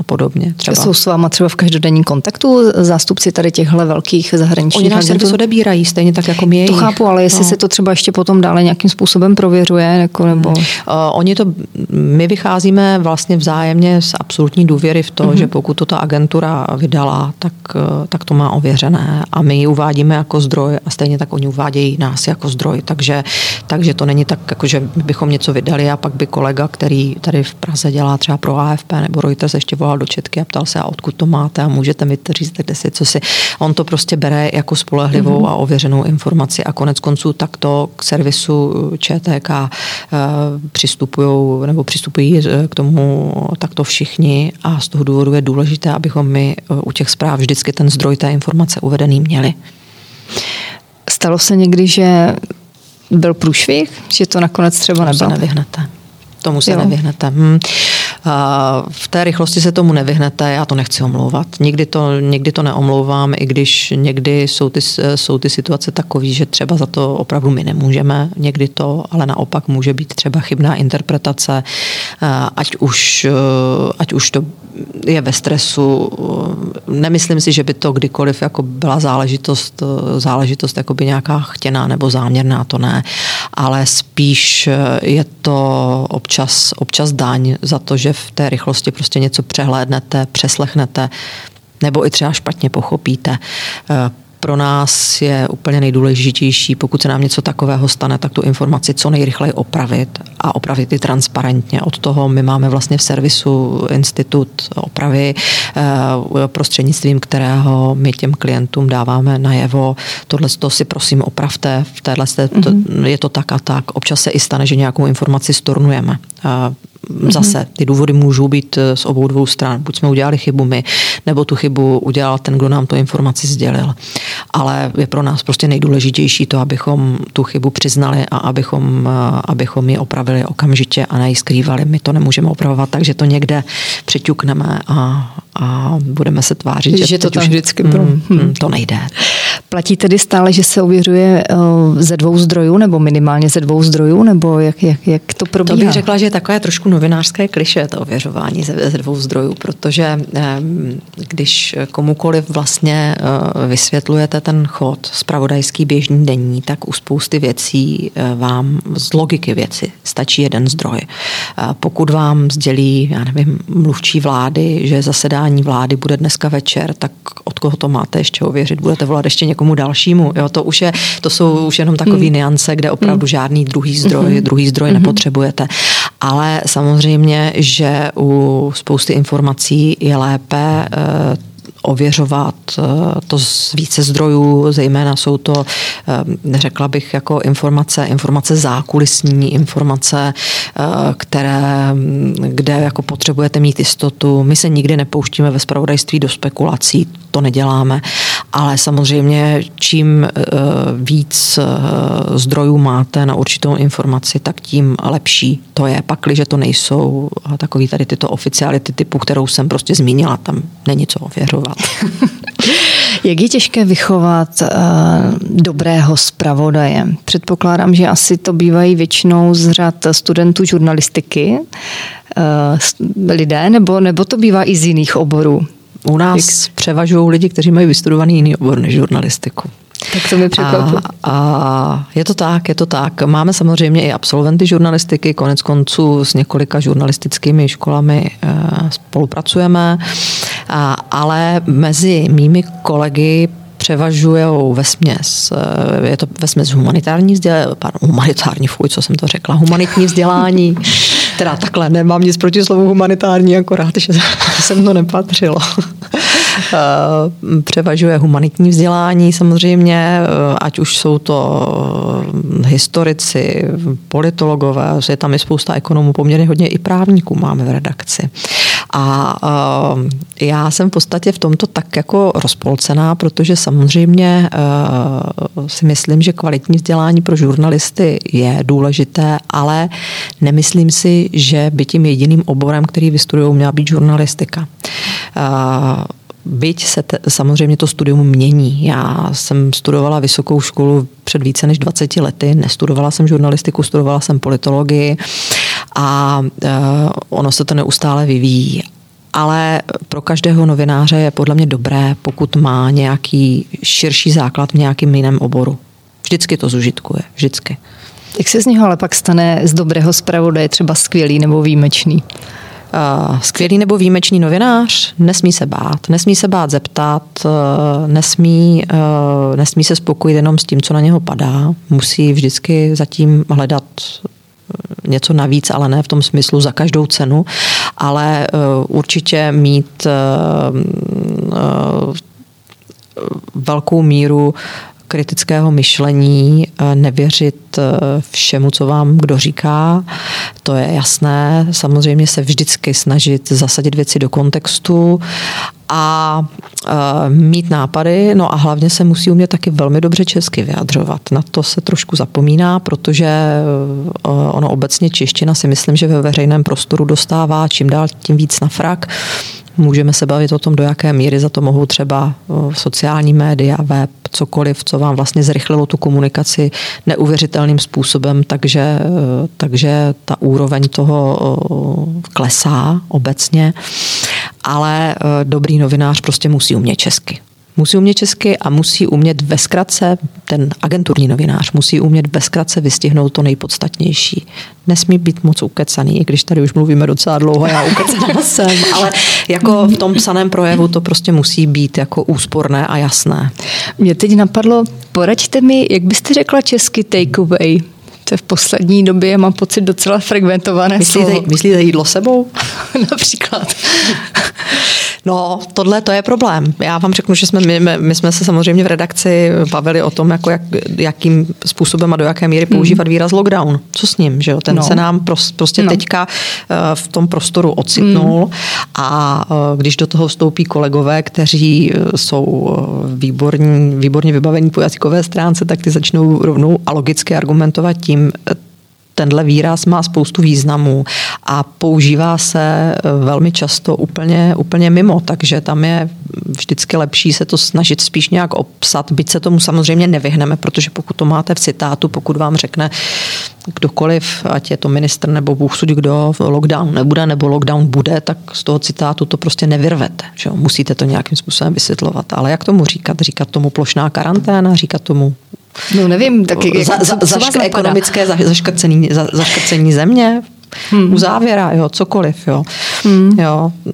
a podobně. Třeba. Jsou s váma třeba v každodenním kontaktu zástupci tady těchto velkých zahraničních Oni náš servis odebírají, stejně tak jako my. To chápu, ale jestli no. se to třeba ještě potom dále nějakým způsobem prověřuje, jako, nebo... Uh, oni to, my vycházíme vlastně vzájemně z absolutní důvěry v to, uh-huh. že pokud to ta agentura vydala, tak, eh, tak to má ověřené a my ji uvádíme jako zdroj a stejně tak oni uvádějí nás jako zdroj, takže, takže to není tak, jako že bychom něco vydali a pak by kolega, který tady v Praze dělá třeba pro AFP nebo Reuters ještě volal do Četky a ptal se, a odkud to máte a můžete mi to říct, kde si, co si. On to prostě bere jako spolehlivou mm-hmm. a ověřenou informaci a konec konců takto k servisu ČTK uh, přistupují nebo přistupují eh, k tomu takto všichni a z toho důvodu je důležité, abychom my u těch zpráv vždycky ten zdroj té informace uvedený měli. Stalo se někdy, že byl průšvih, že to nakonec třeba nebylo? nevyhnete. Tomu se jo. nevyhnete. Hm. V té rychlosti se tomu nevyhnete, já to nechci omlouvat. Nikdy to, nikdy to neomlouvám, i když někdy jsou ty, jsou ty situace takové, že třeba za to opravdu my nemůžeme, někdy to, ale naopak může být třeba chybná interpretace, ať už, ať už to je ve stresu. Nemyslím si, že by to kdykoliv jako byla záležitost, záležitost jakoby nějaká chtěná nebo záměrná, to ne, ale spíš je to občas, občas daň za to, že v té rychlosti prostě něco přehlédnete, přeslechnete nebo i třeba špatně pochopíte pro nás je úplně nejdůležitější, pokud se nám něco takového stane, tak tu informaci co nejrychleji opravit a opravit i transparentně. Od toho my máme vlastně v servisu institut opravy, eh, prostřednictvím kterého my těm klientům dáváme najevo, tohle to si prosím opravte, v téhle, mm-hmm. je to tak a tak. Občas se i stane, že nějakou informaci stornujeme. Mhm. Zase ty důvody můžou být eh, z obou dvou stran. Buď jsme udělali chybu my, nebo tu chybu udělal ten, kdo nám tu informaci sdělil. Ale je pro nás prostě nejdůležitější to, abychom tu chybu přiznali a abychom, eh, abychom ji opravili okamžitě a neji skrývali. My to nemůžeme opravovat, takže to někde přiťukneme a, a budeme se tvářit, že, že to tam už, vždycky mm, mm, mm, to nejde. Platí tedy stále, že se ověřuje eh, ze dvou zdrojů, nebo minimálně ze dvou zdrojů, nebo jak, jak, jak to probíhá? To bych řekla, že je takové trošku novinářské kliše to ověřování ze, ze dvou zdrojů, protože když komukoliv vlastně eh, vysvětlujete ten chod spravodajský běžný denní, tak u spousty věcí eh, vám z logiky věci stačí jeden zdroj. Pokud vám sdělí, já nevím, mluvčí vlády, že zasedání vlády bude dneska večer, tak od koho to máte ještě ověřit? Budete volat ještě někomu dalšímu? Jo, to už je, to jsou už jenom takové hmm. niance, kde opravdu hmm. žádný druhý zdroj, hmm. druhý zdroj hmm. nepotřebujete. Ale samozřejmě, že u spousty informací je lépe eh, ověřovat eh, to z více zdrojů, zejména jsou to, eh, neřekla bych jako informace, informace zákulisní, informace, které, kde jako potřebujete mít jistotu. My se nikdy nepouštíme ve spravodajství do spekulací, to neděláme, ale samozřejmě čím eh, víc eh, zdrojů máte na určitou informaci, tak tím lepší to je. Pakliže to nejsou takový tady tyto oficiality typu, kterou jsem prostě zmínila, tam není co ověřovat. Jak je těžké vychovat uh, dobrého zpravodaje? Předpokládám, že asi to bývají většinou z řad studentů žurnalistiky uh, lidé, nebo, nebo to bývá i z jiných oborů? U nás Jak? převažují lidi, kteří mají vystudovaný jiný obor než žurnalistiku. Tak to mi překvapilo. A, a je to tak, je to tak. Máme samozřejmě i absolventy žurnalistiky, konec konců s několika žurnalistickými školami e, spolupracujeme, a, ale mezi mými kolegy převažují ve směs, eh, je to ve směs humanitární vzdělání, pardon, humanitární, fuj, co jsem to řekla, humanitní vzdělání, teda takhle, nemám nic proti slovu humanitární, akorát, že jsem to nepatřilo. Eh, převažuje humanitní vzdělání samozřejmě, eh, ať už jsou to historici, politologové, je tam i spousta ekonomů, poměrně hodně i právníků máme v redakci. A uh, já jsem v podstatě v tomto tak jako rozpolcená, protože samozřejmě uh, si myslím, že kvalitní vzdělání pro žurnalisty je důležité, ale nemyslím si, že by tím jediným oborem, který vystudují, měla být žurnalistika. Uh, Byť se te, samozřejmě to studium mění. Já jsem studovala vysokou školu před více než 20 lety, nestudovala jsem žurnalistiku, studovala jsem politologii a uh, ono se to neustále vyvíjí. Ale pro každého novináře je podle mě dobré, pokud má nějaký širší základ v nějakým jiném oboru. Vždycky to zužitkuje, vždycky. Jak se z něho ale pak stane z dobrého zpravodaje třeba skvělý nebo výjimečný? Uh, skvělý nebo výjimečný novinář nesmí se bát. Nesmí se bát zeptat, uh, nesmí, uh, nesmí se spokojit jenom s tím, co na něho padá. Musí vždycky zatím hledat něco navíc, ale ne v tom smyslu za každou cenu, ale určitě mít velkou míru kritického myšlení, eh, nevěřit eh, všemu, co vám kdo říká, to je jasné. Samozřejmě se vždycky snažit zasadit věci do kontextu a e, mít nápady, no a hlavně se musí umět taky velmi dobře česky vyjadřovat. Na to se trošku zapomíná, protože ono obecně čeština si myslím, že ve veřejném prostoru dostává čím dál tím víc na frak. Můžeme se bavit o tom, do jaké míry za to mohou třeba sociální média, web, cokoliv, co vám vlastně zrychlilo tu komunikaci neuvěřitelným způsobem, takže, takže ta úroveň toho klesá obecně. Ale dobrý novinář prostě musí umět česky Musí umět česky a musí umět ve zkratce, ten agenturní novinář musí umět ve zkratce vystihnout to nejpodstatnější. Nesmí být moc ukecaný, i když tady už mluvíme docela dlouho, já ukecaná jsem, ale jako v tom psaném projevu to prostě musí být jako úsporné a jasné. Mě teď napadlo, poraďte mi, jak byste řekla česky takeaway? To je v poslední době, mám pocit, docela frekventované myslíte, slovo. Myslíte jídlo sebou? Například. No, tohle to je problém. Já vám řeknu, že jsme, my, my jsme se samozřejmě v redakci bavili o tom, jako jak, jakým způsobem a do jaké míry používat výraz lockdown. Co s ním, že jo? Ten no. se nám prostě no. teďka eh, v tom prostoru ocitnul mm. a eh, když do toho vstoupí kolegové, kteří eh, jsou výborní, výborně vybavení po jazykové stránce, tak ty začnou rovnou a logicky argumentovat tím, tenhle výraz má spoustu významů a používá se eh, velmi často úplně, úplně mimo, takže tam je vždycky lepší se to snažit spíš nějak obsat, byť se tomu samozřejmě nevyhneme, protože pokud to máte v citátu, pokud vám řekne kdokoliv, ať je to minister nebo Bůh sudí, kdo lockdown nebude nebo lockdown bude, tak z toho citátu to prostě nevyrvete. Že jo? Musíte to nějakým způsobem vysvětlovat. Ale jak tomu říkat? Říkat tomu plošná karanténa, říkat tomu No nevím, tak jak, za, za, zašk, ekonomické zaškrcení, za, zaškrcení země, hmm. u závěra, jo, cokoliv, jo. Hmm. jo. E,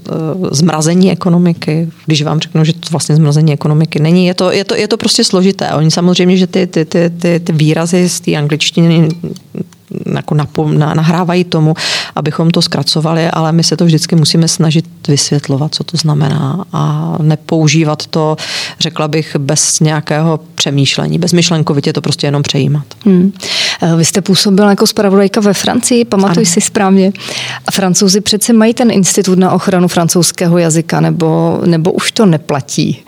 zmrazení ekonomiky, když vám řeknu, že to vlastně zmrazení ekonomiky není, je to, je to, je to prostě složité. Oni samozřejmě, že ty, ty, ty, ty, ty výrazy z té angličtiny jako napom, na, nahrávají tomu, abychom to zkracovali, ale my se to vždycky musíme snažit vysvětlovat, co to znamená a nepoužívat to, řekla bych, bez nějakého přemýšlení. Bezmyšlenkovitě to prostě jenom přejímat. Hmm. Eh, vy jste působila jako zpravodajka ve Francii, pamatuji si správně. A francouzi přece mají ten institut na ochranu francouzského jazyka, nebo, nebo už to neplatí?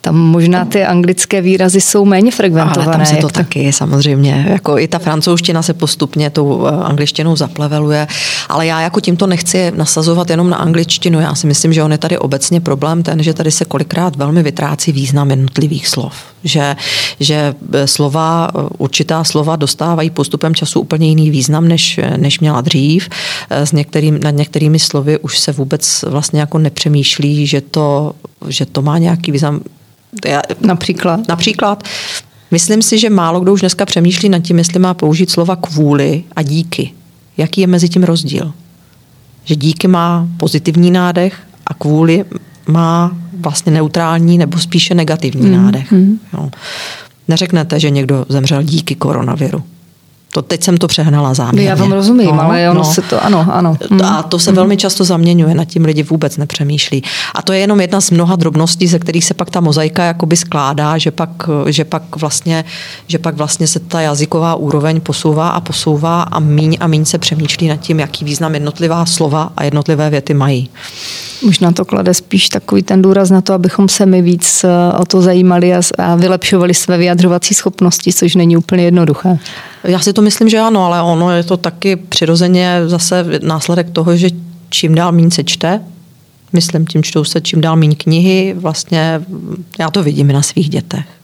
Tam možná ty anglické výrazy jsou méně frekventované. Ale tam se to, to taky samozřejmě. Jako i ta francouzština se postupně tou eh, angličtinou zapleveluje. Ale já jako tímto nechci nasazovat jenom na angličtinu. Já si myslím, že on je tady obecně problém ten, že tady se kolikrát velmi vytrácí význam jednotlivých slov. Že, že eh, slova, eh, určitá slova dostávají postupem času úplně jiný význam, než, než měla dřív. S některým, nad některými slovy už se vůbec vlastně jako nepřemýšlí, že to, že to má nějaký význam já, například? Například. Myslím si, že málo kdo už dneska přemýšlí nad tím, jestli má použít slova kvůli a díky. Jaký je mezi tím rozdíl? Že díky má pozitivní nádech a kvůli má vlastně neutrální nebo spíše negativní mm. nádech. Mm. Jo. Neřeknete, že někdo zemřel díky koronaviru. To teď jsem to přehnala záměrně. Já vám rozumím, no, ale ono no. se to, ano, ano. A to se mm. velmi často zaměňuje, nad tím lidi vůbec nepřemýšlí. A to je jenom jedna z mnoha drobností, ze kterých se pak ta mozaika jakoby skládá, že pak, že pak, vlastně, že pak vlastně se ta jazyková úroveň posouvá a posouvá a míň a míň se přemýšlí nad tím, jaký význam jednotlivá slova a jednotlivé věty mají. Možná to klade spíš takový ten důraz na to, abychom se my víc eh, o to zajímali a vylepšovali své vyjadřovací schopnosti, což není úplně jednoduché. Já si to myslím, že ano, ale ono je to taky přirozeně zase následek toho, že čím dál méně se čte, myslím, tím čtou se čím dál méně knihy, vlastně já to vidím na svých dětech.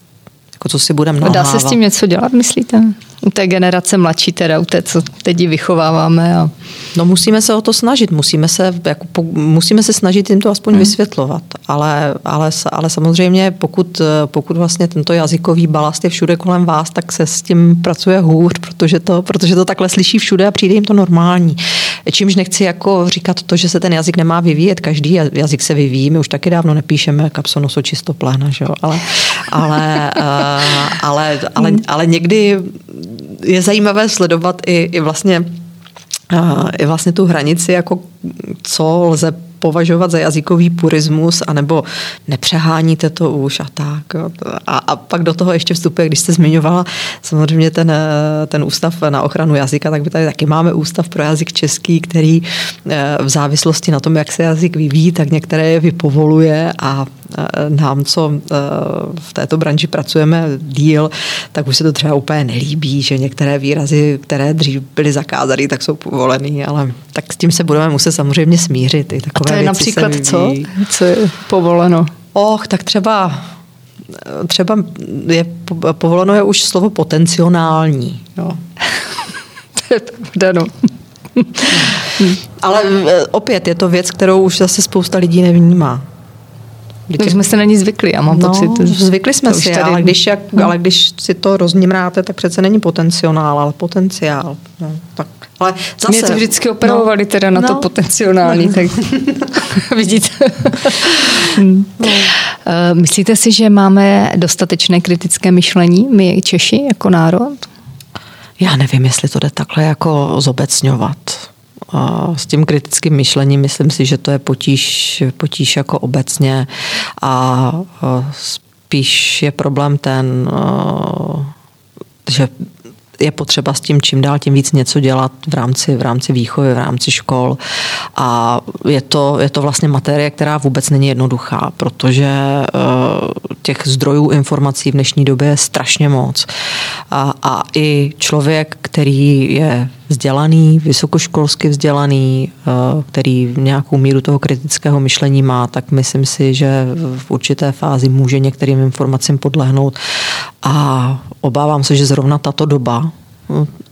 Jako co si budeme Dá se s tím něco dělat, myslíte? U té generace mladší, teda u té, co teď vychováváme. A... No musíme se o to snažit, musíme se, jako, po, musíme se snažit jim to aspoň hmm. vysvětlovat, ale, ale, ale samozřejmě pokud, pokud vlastně tento jazykový balast je všude kolem vás, tak se s tím pracuje hůř, protože to, protože to takhle slyší všude a přijde jim to normální. Čímž nechci jako říkat to, že se ten jazyk nemá vyvíjet, každý jazyk se vyvíjí, my už taky dávno nepíšeme kapsonoso čistoplána, že jo? Ale, ale, ale, ale, ale, ale někdy je zajímavé sledovat i, i vlastně i vlastně tu hranici, jako co lze považovat za jazykový purismus, anebo nepřeháníte to už a tak. A, a pak do toho ještě vstupuje, když jste zmiňovala samozřejmě ten, ten ústav na ochranu jazyka, tak by tady taky máme ústav pro jazyk český, který eh, v závislosti na tom, jak se jazyk vyvíjí, tak některé je vypovoluje a nám, co eh, v této branži pracujeme díl, tak už se to třeba úplně nelíbí, že některé výrazy, které dřív byly zakázány, tak jsou povolený, ale tak s tím se budeme muset samozřejmě smířit. I takové to je například co? Co je povoleno? Och, tak třeba třeba je povoleno je už slovo potenciální. Jo. to je pravda, no. Ale opět je to věc, kterou už zase spousta lidí nevnímá. Takže jsme se na ní zvykli, já mám no, pocit. Zvykli jsme si, tady... ale, když jak, no. ale když si to roznímráte, tak přece není potenciál, ale potenciál. No, tak ale zase, Mě to vždycky operovali no, teda na no, to potenciální, no. tak vidíte. no. Eh, myslíte si, že máme dostatečné kritické myšlení, my Češi jako národ? Já nevím, jestli to jde takhle jako zobecňovat. A s tím kritickým myšlením myslím si, že to je potíž, potíž jako obecně a spíš je problém ten, že je potřeba s tím čím dál tím víc něco dělat v rámci, v rámci výchovy, v rámci škol. A je to, je to vlastně materie, která vůbec není jednoduchá, protože eh, těch zdrojů informací v dnešní době je strašně moc. A, a i člověk, který je vzdělaný, vysokoškolsky vzdělaný, eh, který nějakou míru toho kritického myšlení má, tak myslím si, že v určité fázi může některým informacím podlehnout. A obávám se, že zrovna tato doba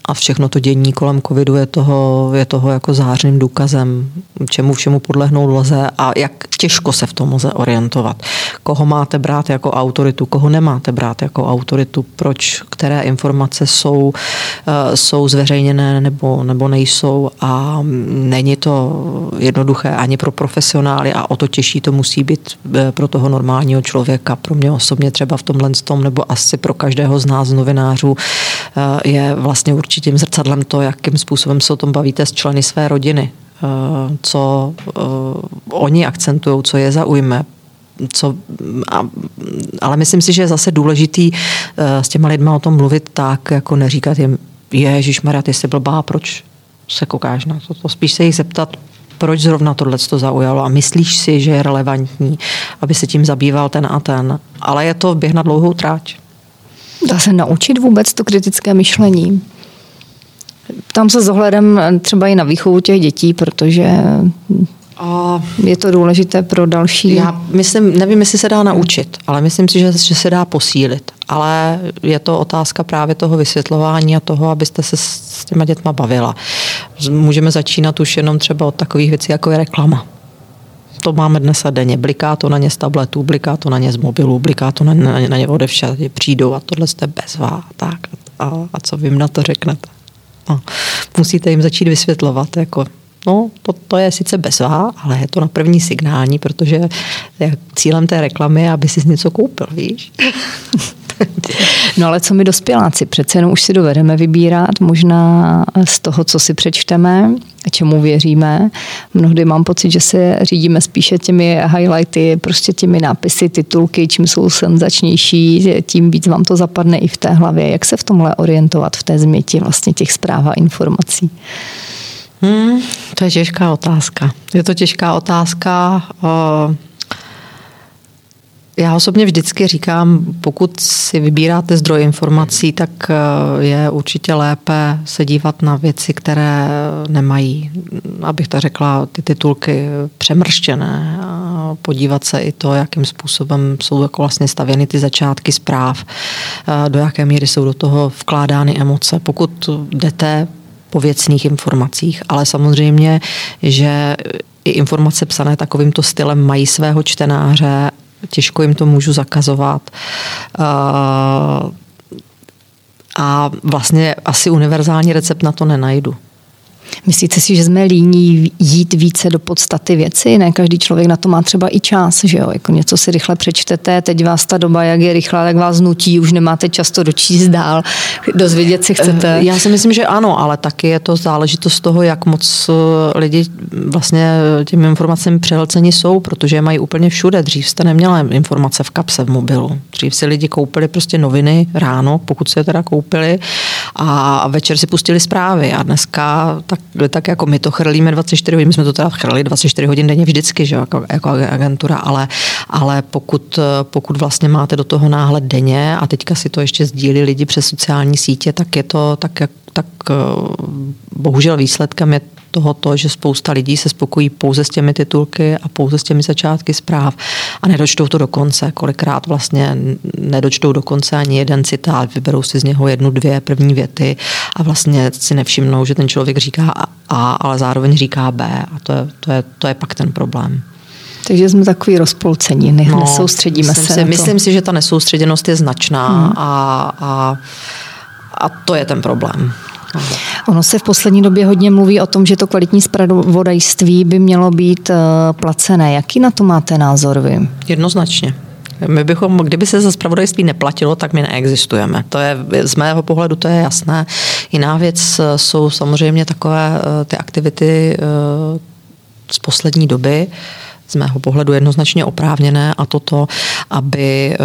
a všechno to dění kolem covidu je toho, je toho jako zářným důkazem, čemu všemu podlehnout lze a jak těžko se v tom lze orientovat. Koho máte brát jako autoritu, koho nemáte brát jako autoritu, proč, které informace jsou, eh, jsou zveřejněné nebo, nebo nejsou a není to jednoduché ani pro profesionály a o to těžší to musí být eh, pro toho normálního člověka. Pro mě osobně třeba v tomhle tom, nebo asi pro každého z nás novinářů eh, je vlastně určitě určitým zrcadlem to, jakým způsobem se o tom bavíte s členy své rodiny, eh, co eh, oni akcentují, co je zaujme, co, a, ale myslím si, že je zase důležitý eh, s těma lidma o tom mluvit tak, jako neříkat jim, Ježíš Maria, ty jsi blbá, proč se koukáš na to? to spíš se jich zeptat, proč zrovna tohle to zaujalo a myslíš si, že je relevantní, aby se tím zabýval ten a ten. Ale je to běh na dlouhou tráť. Dá se naučit vůbec to kritické myšlení? Tam se s ohledem třeba i na výchovu těch dětí, protože a je to důležité pro další. Já myslím, nevím, jestli se dá naučit, ale myslím si, že, že se dá posílit. Ale je to otázka právě toho vysvětlování a toho, abyste se s těma dětma bavila. Můžeme začínat už jenom třeba od takových věcí, jako je reklama. To máme dnes a denně. Bliká to na ně z tabletů, bliká to na ně z mobilů, bliká to na, na, na ně odevšad, přijdou a tohle jste bezvá. Tak a, a co vy na to řeknete? No, musíte jim začít vysvětlovat, jako No, to, to je sice bezvá, ale je to na první signální, protože cílem té reklamy je, aby si něco koupil, víš? No ale co my dospěláci? Přece jenom už si dovedeme vybírat možná z toho, co si přečteme, čemu věříme. Mnohdy mám pocit, že se řídíme spíše těmi highlighty, prostě těmi nápisy, titulky, čím jsou senzačnější, tím víc vám to zapadne i v té hlavě. Jak se v tomhle orientovat v té změti vlastně těch zpráv a informací? Hmm, to je těžká otázka. Je to těžká otázka. Uh já osobně vždycky říkám, pokud si vybíráte zdroj informací, tak eh, je určitě lépe se dívat na věci, které nemají, abych to řekla, ty titulky přemrštěné. A podívat se i to, jakým způsobem jsou jako vlastně stavěny ty začátky zpráv, eh, do jaké míry jsou do toho vkládány emoce. Pokud jdete po věcných informacích, ale samozřejmě, že i informace psané takovýmto stylem mají svého čtenáře těžko jim to můžu zakazovat. A vlastně asi univerzální recept na to nenajdu. Myslíte si, že jsme líní jít více do podstaty věci? Ne každý člověk na to má třeba i čas, že jo? Jako něco si rychle přečtete, teď vás ta doba, jak je rychlá, tak vás nutí, už nemáte často dočíst dál, dozvědět si chcete. Já si myslím, že ano, ale taky je to záležitost toho, jak moc eh, lidi vlastně těmi informacemi přehlceni jsou, protože mají úplně všude. Dřív jste neměla informace v kapse v mobilu. Dřív si lidi koupili prostě noviny ráno, pokud si je teda koupili, a večer si pustili zprávy. A dneska tak tak jako my to chrlíme 24 hodin, my jsme to teda chrlili 24 hodin denně vždycky, že, jako, jako agentura, ale, ale pokud, pokud vlastně máte do toho náhled denně a teďka si to ještě sdílí lidi přes sociální sítě, tak je to tak, tak eh, bohužel výsledkem je tohoto, že spousta lidí se spokojí pouze s těmi titulky a pouze s těmi začátky zpráv a nedočtou to do konce. Kolikrát vlastně nedočtou do konce ani jeden citát, vyberou si z něho jednu, dvě první věty a vlastně si nevšimnou, že ten člověk říká A, ale zároveň říká B a to je, to je, to je pak ten problém. Takže jsme takový rozpolcení, ne, no, nesoustředíme myslím se si, na to. Myslím si, že ta nesoustředěnost je značná hmm. a, a, a to je ten problém. Ono se v poslední době hodně mluví o tom, že to kvalitní zpravodajství by mělo být eh, placené. Jaký na to máte názor vy? Jednoznačně. My bychom, kdyby se za spravodajství neplatilo, tak my neexistujeme. To je, z mého pohledu to je jasné. Jiná věc eh, jsou samozřejmě takové eh, ty aktivity z poslední doby, z mého pohledu jednoznačně oprávněné a toto, aby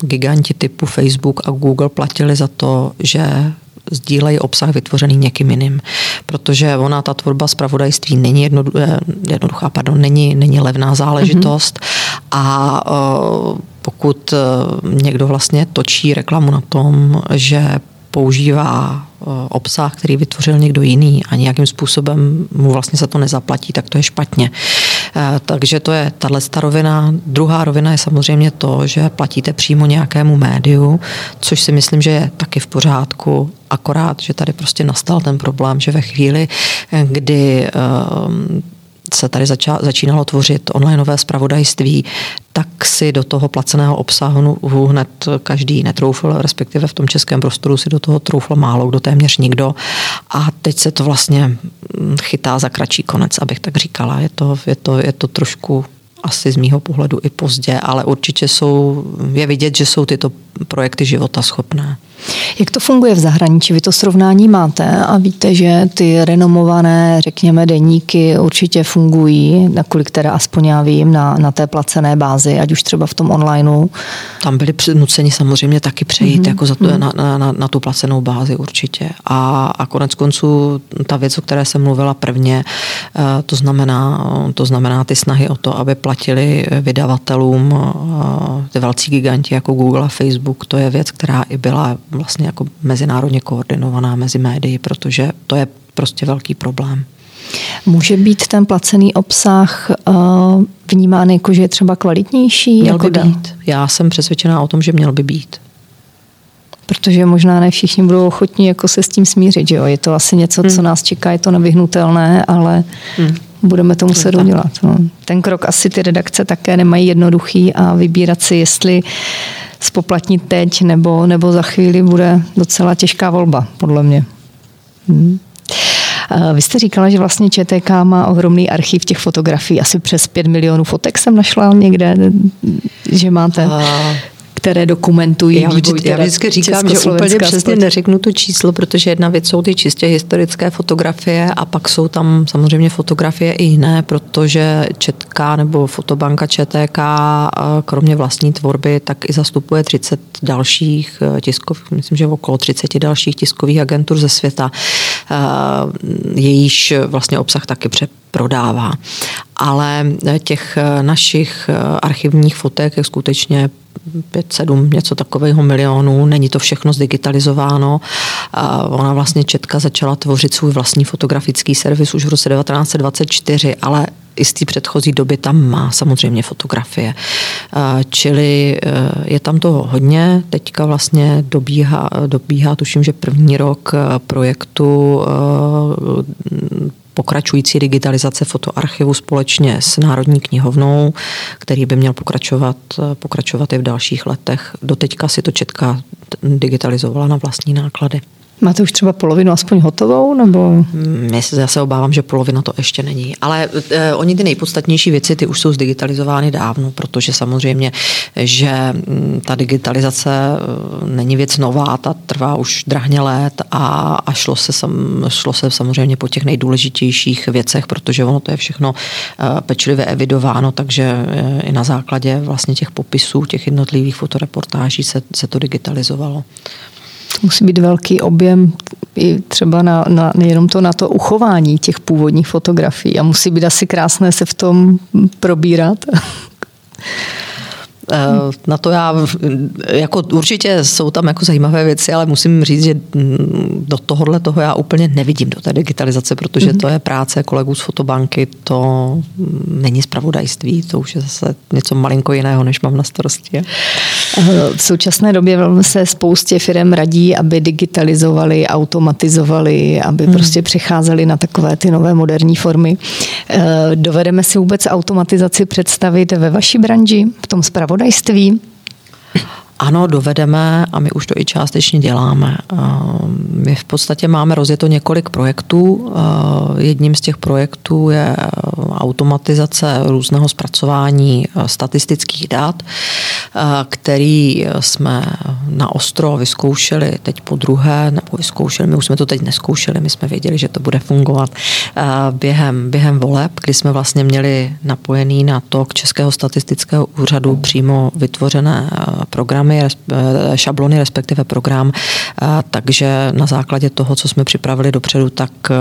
giganti typu Facebook a Google platili za to, že sdílejí obsah vytvořený někým jiným. Protože ona, ta tvorba zpravodajství není eh, jednoduchá, pardon, není, není levná záležitost mm-hmm. a uh, pokud někdo vlastně točí reklamu na tom, že používá obsah, který vytvořil někdo jiný a nějakým způsobem mu vlastně za to nezaplatí, tak to je špatně. Takže to je tahle rovina. Druhá rovina je samozřejmě to, že platíte přímo nějakému médiu, což si myslím, že je taky v pořádku, akorát, že tady prostě nastal ten problém, že ve chvíli, kdy se tady zača, začínalo tvořit onlineové zpravodajství, tak si do toho placeného obsahu hned každý netroufl, respektive v tom českém prostoru si do toho troufl málo kdo, téměř nikdo. A teď se to vlastně chytá za kratší konec, abych tak říkala. Je to, je to, je to trošku asi z mýho pohledu i pozdě, ale určitě jsou, je vidět, že jsou tyto projekty života schopné. Jak to funguje v zahraničí? Vy to srovnání máte a víte, že ty renomované, řekněme, deníky určitě fungují, nakolik teda aspoň já vím, na, na té placené bázi, ať už třeba v tom onlineu. Tam byli nuceni samozřejmě taky přejít mm-hmm. jako za to, mm-hmm. na, na, na tu placenou bázi určitě. A, a konec konců ta věc, o které jsem mluvila prvně, eh, to znamená, to znamená ty snahy o to, aby platili vydavatelům eh, ty velcí giganti jako Google a Facebook, to je věc, která i byla vlastně jako mezinárodně koordinovaná mezi médii, protože to je prostě velký problém. Může být ten placený obsah uh, vnímán jako, že je třeba kvalitnější? Měl jako by být. Já jsem přesvědčená o tom, že měl by být. Protože možná ne všichni budou ochotní jako se s tím smířit. Že jo? Je to asi něco, hmm. co nás čeká, je to nevyhnutelné, ale hmm. budeme to muset udělat. No. Ten krok asi ty redakce také nemají jednoduchý a vybírat si, jestli spoplatnit teď nebo, nebo za chvíli bude docela těžká volba, podle mě. Hmm. Vy jste říkala, že vlastně ČTK má ohromný archiv těch fotografií, asi přes 5 milionů fotek jsem našla někde, že máte které dokumentují já vždy, Já vždycky říkám, že úplně přesně neřeknu to číslo, protože jedna věc jsou ty čistě historické fotografie a pak jsou tam samozřejmě fotografie i jiné, protože Četka nebo fotobanka ČTK kromě vlastní tvorby tak i zastupuje 30 dalších eh, tiskových, myslím, že okolo 30 dalších tiskových agentur ze světa, eh, jejíž vlastně obsah taky prodává. Ale těch eh, našich archivních fotek je skutečně 5-7, něco takového milionů, není to všechno zdigitalizováno. Ona vlastně Četka začala tvořit svůj vlastní fotografický servis už v roce 1924, ale i z té předchozí doby tam má samozřejmě fotografie. Čili e, je tam toho hodně. Teďka vlastně dobíhá, dobíhá tuším, že první rok e, projektu e, pokračující digitalizace fotoarchivu společně s Národní knihovnou, který by měl pokračovat, pokračovat i v dalších letech. Doteďka si to Četka digitalizovala na vlastní náklady. Máte už třeba polovinu aspoň hotovou? Nebo? Já se obávám, že polovina to ještě není. Ale eh, oni ty nejpodstatnější věci, ty už jsou zdigitalizovány dávno, protože samozřejmě, že hm, ta digitalizace eh, není věc nová, ta trvá už drahně let a, a šlo, se sam, šlo se samozřejmě po těch nejdůležitějších věcech, protože ono to je všechno eh, pečlivě evidováno, takže eh, i na základě vlastně těch popisů, těch jednotlivých fotoreportáží se, se to digitalizovalo musí být velký objem i třeba na, na, nejenom to na to uchování těch původních fotografií a musí být asi krásné se v tom probírat. Eh, na to já, jako určitě jsou tam jako zajímavé věci, ale musím říct, že mm, do tohohle toho já úplně nevidím, do té digitalizace, protože mm-hmm. to je práce kolegů z fotobanky, to není zpravodajství, to už je zase něco malinko jiného, než mám na starosti. V současné době se spoustě firm radí, aby digitalizovali, automatizovali, aby hmm. prostě přecházeli na takové ty nové moderní formy. Eh, dovedeme si vůbec automatizaci představit ve vaší branži, v tom spravodajství? Ano, dovedeme a my už to i částečně děláme. My v podstatě máme rozjeto několik projektů. Jedním z těch projektů je automatizace různého zpracování statistických dat, který jsme na ostro vyzkoušeli teď po druhé, nebo vyzkoušeli, my už jsme to teď neskoušeli, my jsme věděli, že to bude fungovat během, během voleb, kdy jsme vlastně měli napojený na to k Českého statistického úřadu přímo vytvořené programy, programy, eh, šablony, respektive program, eh, takže na základě toho, co jsme připravili dopředu, tak eh,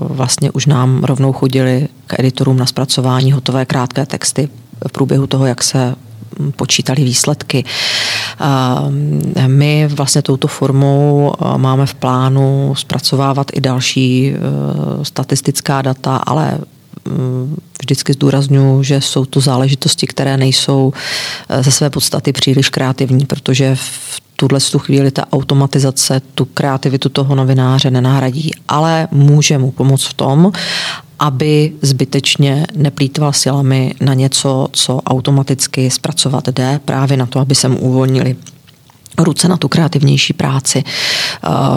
vlastně už nám rovnou chodili k editorům na zpracování hotové krátké texty v průběhu toho, jak se hm, počítali výsledky. My vlastně touto formou máme v plánu zpracovávat i další statistická data, ale hm, vždycky zdůraznuju, že jsou to záležitosti, které nejsou eh, ze své podstaty příliš kreativní, protože v tuhle tu chvíli ta automatizace tu kreativitu toho novináře nenahradí, ale může mu pomoct v tom, aby zbytečně neplýtval silami na něco, co automaticky zpracovat jde, právě na to, aby se mu uvolnili ruce na tu kreativnější práci.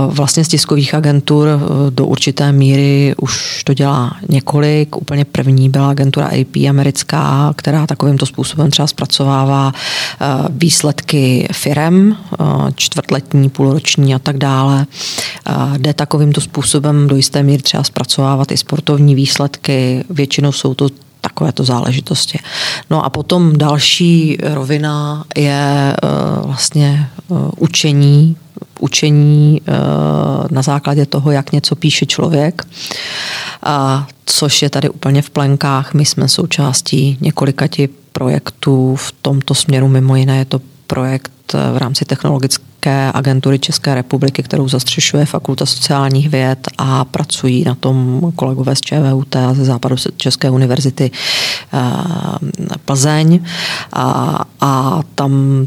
Vlastně z tiskových agentur e, do určité míry už to dělá několik. Úplně první byla agentura AP americká, která takovýmto způsobem třeba zpracovává e, výsledky firem, čtvrtletní, půlroční a tak dále. Jde takovýmto způsobem do jisté míry třeba zpracovávat i sportovní výsledky. Většinou jsou to takovéto záležitosti. No a potom další rovina je vlastně učení, učení na základě toho, jak něco píše člověk, a což je tady úplně v plenkách. My jsme součástí několikati projektů v tomto směru, mimo jiné je to projekt v rámci technologické agentury České republiky, kterou zastřešuje Fakulta sociálních věd a pracují na tom kolegové z ČVUT a ze západu České univerzity Plzeň. A, a tam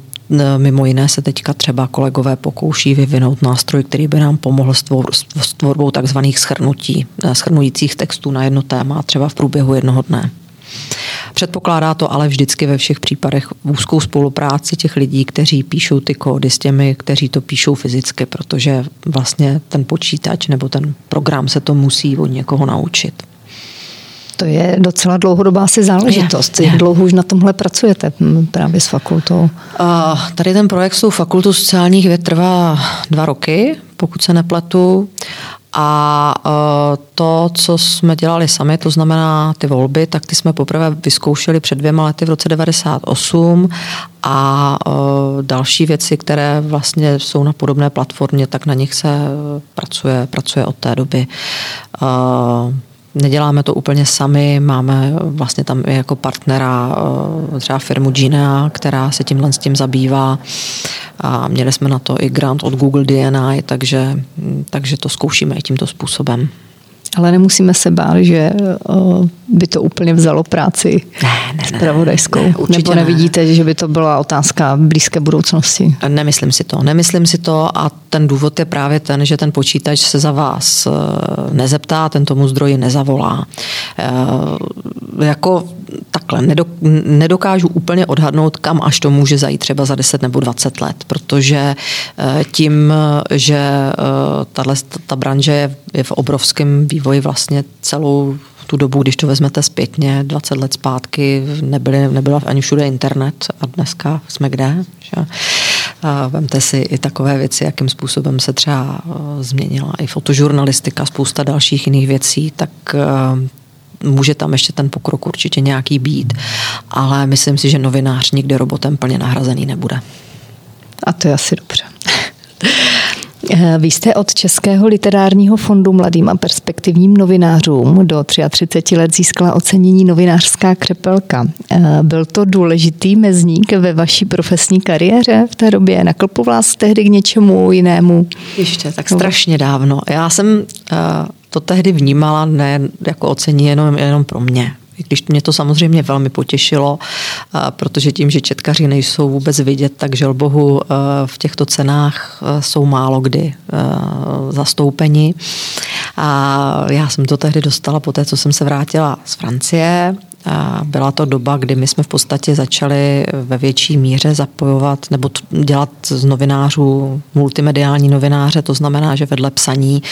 Mimo jiné se teďka třeba kolegové pokouší vyvinout nástroj, který by nám pomohl s tvorbou takzvaných schrnutí, eh, schrnujících textů na jedno téma, třeba v průběhu jednoho dne. Předpokládá to ale vždycky ve všech případech úzkou spolupráci těch lidí, kteří píšou ty kódy s těmi, kteří to píšou fyzicky, protože vlastně ten počítač nebo ten program se to musí od někoho naučit. To je docela dlouhodobá si záležitost. Je, je. Jak dlouho už na tomhle pracujete právě s fakultou? Uh, tady ten projekt s tou fakultou sociálních věd trvá dva roky, pokud se nepletu. A to, co jsme dělali sami, to znamená ty volby, tak ty jsme poprvé vyzkoušeli před dvěma lety v roce 98 a další věci, které vlastně jsou na podobné platformě, tak na nich se pracuje, pracuje od té doby. Neděláme to úplně sami, máme vlastně tam i jako partnera eh, třeba firmu Gina, která se tímhle s tím zabývá a měli jsme na to i grant od Google DNI, takže, takže to zkoušíme i tímto způsobem. Ale nemusíme se bát, že by to úplně vzalo práci ne, ne, spravodajskou. Ne, Nebo nevidíte, ne. že by to byla otázka blízké budoucnosti? Nemyslím si to. Nemyslím si to a ten důvod je právě ten, že ten počítač se za vás e, nezeptá, ten tomu zdroji nezavolá. E, jako takhle, nedokážu úplně odhadnout, kam až to může zajít třeba za 10 nebo 20 let, protože e, tím, že tato, ta branže je v obrovském vývoji vlastně celou tu dobu, když to vezmete zpětně, 20 let zpátky, nebyly, nebyla ani všude internet a dneska jsme kde. Že? A vemte si i takové věci, jakým způsobem se třeba eh, změnila i fotožurnalistika, spousta dalších jiných věcí, tak eh, může tam ještě ten pokrok určitě nějaký být, ale myslím si, že novinář nikdy robotem plně nahrazený nebude. A to je asi dobře. Eh, vy jste od Českého literárního fondu mladým a perspektivním novinářům do 33 let získala ocenění novinářská křepelka. Eh, byl to důležitý mezník ve vaší profesní kariéře v té době? Naklopil vás tehdy k něčemu jinému? Ještě tak strašně dávno. Já jsem eh, to tehdy vnímala ne jako ocení jenom, jenom pro mě. Když mě to samozřejmě velmi potěšilo, protože tím, že četkaři nejsou vůbec vidět, tak želbohu v těchto cenách jsou málo kdy zastoupeni. A já jsem to tehdy dostala po té, co jsem se vrátila z Francie. Byla to doba, kdy my jsme v podstatě začali ve větší míře zapojovat nebo dělat z novinářů multimediální novináře, to znamená, že vedle psaní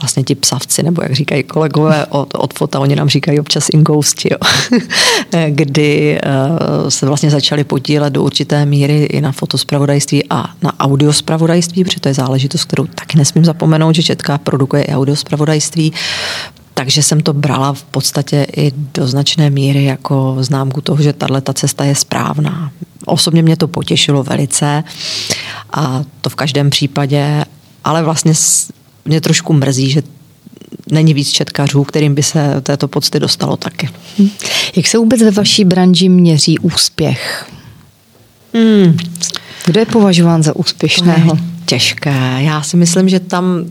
vlastně ti psavci, nebo jak říkají kolegové od, od fota, oni nám říkají občas ingousti, jo. kdy uh, se vlastně začali podílet do určité míry i na fotospravodajství a na audiospravodajství, protože to je záležitost, kterou taky nesmím zapomenout, že Četka produkuje i audiospravodajství. Takže jsem to brala v podstatě i do značné míry jako známku toho, že tahle ta cesta je správná. Osobně mě to potěšilo velice a to v každém případě, ale vlastně mě trošku mrzí, že není víc četkařů, kterým by se této pocty dostalo taky. Jak se vůbec ve vaší branži měří úspěch? Hmm. Kdo je považován za úspěšného? To je těžké. Já si myslím, že tam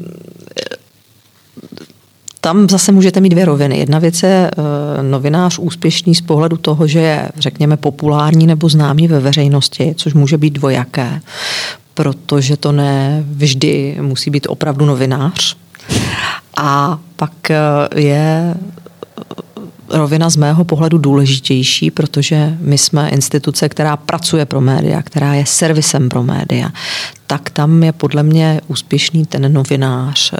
tam zase můžete mít dvě roviny. Jedna věc je uh, novinář úspěšný z pohledu toho, že je, řekněme, populární nebo známý ve veřejnosti, což může být dvojaké protože to ne vždy musí být opravdu novinář. A pak eh, je rovina z mého pohledu důležitější, protože my jsme instituce, která pracuje pro média, která je servisem pro média, tak tam je podle mě úspěšný ten novinář, eh,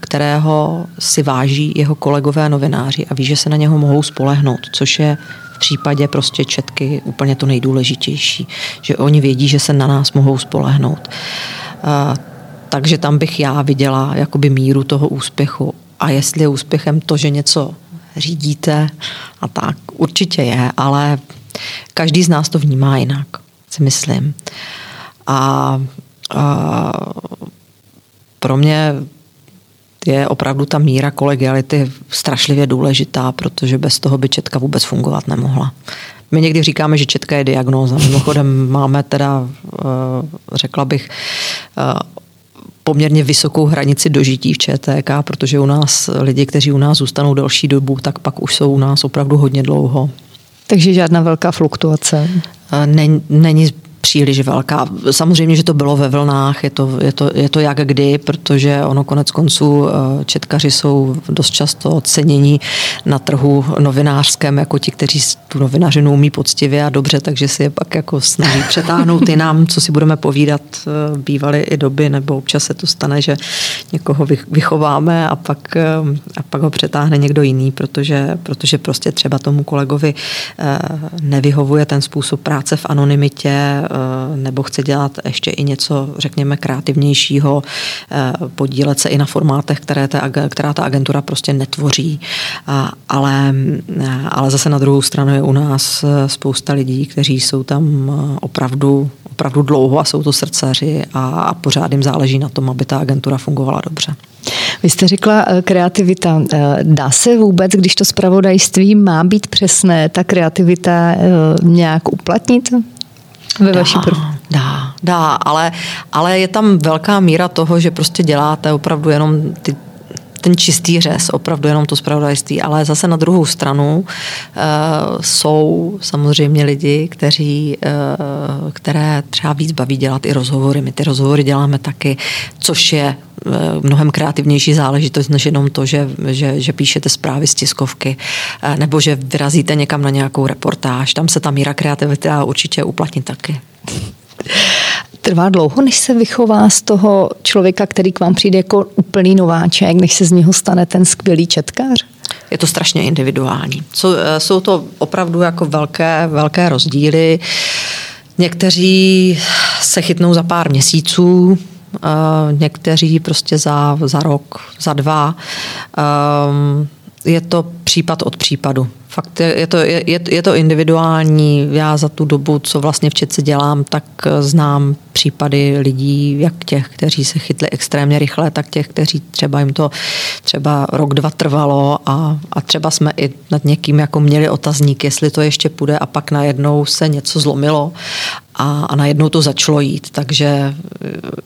kterého si váží jeho kolegové novináři a ví, že se na něho mohou spolehnout, což je v případě prostě četky úplně to nejdůležitější, že oni vědí, že se na nás mohou spolehnout. Takže tam bych já viděla jakoby míru toho úspěchu. A jestli je úspěchem to, že něco řídíte a tak, určitě je, ale každý z nás to vnímá jinak, si myslím. A, a pro mě je opravdu ta míra kolegiality strašlivě důležitá, protože bez toho by Četka vůbec fungovat nemohla. My někdy říkáme, že Četka je diagnóza. Mimochodem máme teda, eh, řekla bych, eh, poměrně vysokou hranici dožití v ČTK, protože u nás lidi, kteří u nás zůstanou delší dobu, tak pak už jsou u nás opravdu hodně dlouho. Takže žádná velká fluktuace? Eh, není, není příliš velká. Samozřejmě, že to bylo ve vlnách, je to, je to, je to jak kdy, protože ono konec konců eh, četkaři jsou dost často ocenění na trhu novinářském jako ti, kteří tu novinařinu umí poctivě a dobře, takže si je pak jako snaží přetáhnout i nám, co si budeme povídat, eh, bývaly i doby, nebo občas se to stane, že někoho vychováme a pak, eh, a pak ho přetáhne někdo jiný, protože, protože prostě třeba tomu kolegovi nevyhovuje ten způsob práce v anonymitě, nebo chce dělat ještě i něco, řekněme, kreativnějšího, eh, podílet se i na formátech, které ta, která ta agentura prostě netvoří. Ale, eh, ale zase na druhou stranu je u nás spousta lidí, kteří jsou tam opravdu, opravdu dlouho a jsou to srdcaři a, a pořád jim záleží na tom, aby ta agentura fungovala dobře. Vy jste řekla kreativita. Dá se vůbec, když to zpravodajství má být přesné, ta kreativita nějak uplatnit? Ve dá, vaší prv. Dá, dá, ale, ale je tam velká míra toho, že prostě děláte opravdu jenom ty ten čistý řez, opravdu jenom to spravodajství, ale zase na druhou stranu uh, jsou samozřejmě lidi, kteří, uh, které třeba víc baví dělat i rozhovory. My ty rozhovory děláme taky, což je uh, mnohem kreativnější záležitost, než jenom to, že, že, že píšete zprávy z tiskovky nebo že vyrazíte někam na nějakou reportáž. Tam se ta míra kreativity určitě uplatní taky. Trvá dlouho, než se vychová z toho člověka, který k vám přijde jako úplný nováček, než se z něho stane ten skvělý četkář? Je to strašně individuální. Jsou, eh, jsou to opravdu jako velké, velké rozdíly. Někteří se chytnou za pár měsíců, eh, někteří prostě za, za rok, za dva. Ehm, je to případ od případu. Fakt je, to, je, je to individuální. Já za tu dobu, co vlastně v Četce dělám, tak eh, znám případy lidí, jak těch, kteří se chytli extrémně rychle, tak těch, kteří třeba jim to třeba rok, dva trvalo a, a třeba jsme i nad někým jako měli otazník, jestli to ještě půjde a pak najednou se něco zlomilo a, a najednou to začalo jít. Takže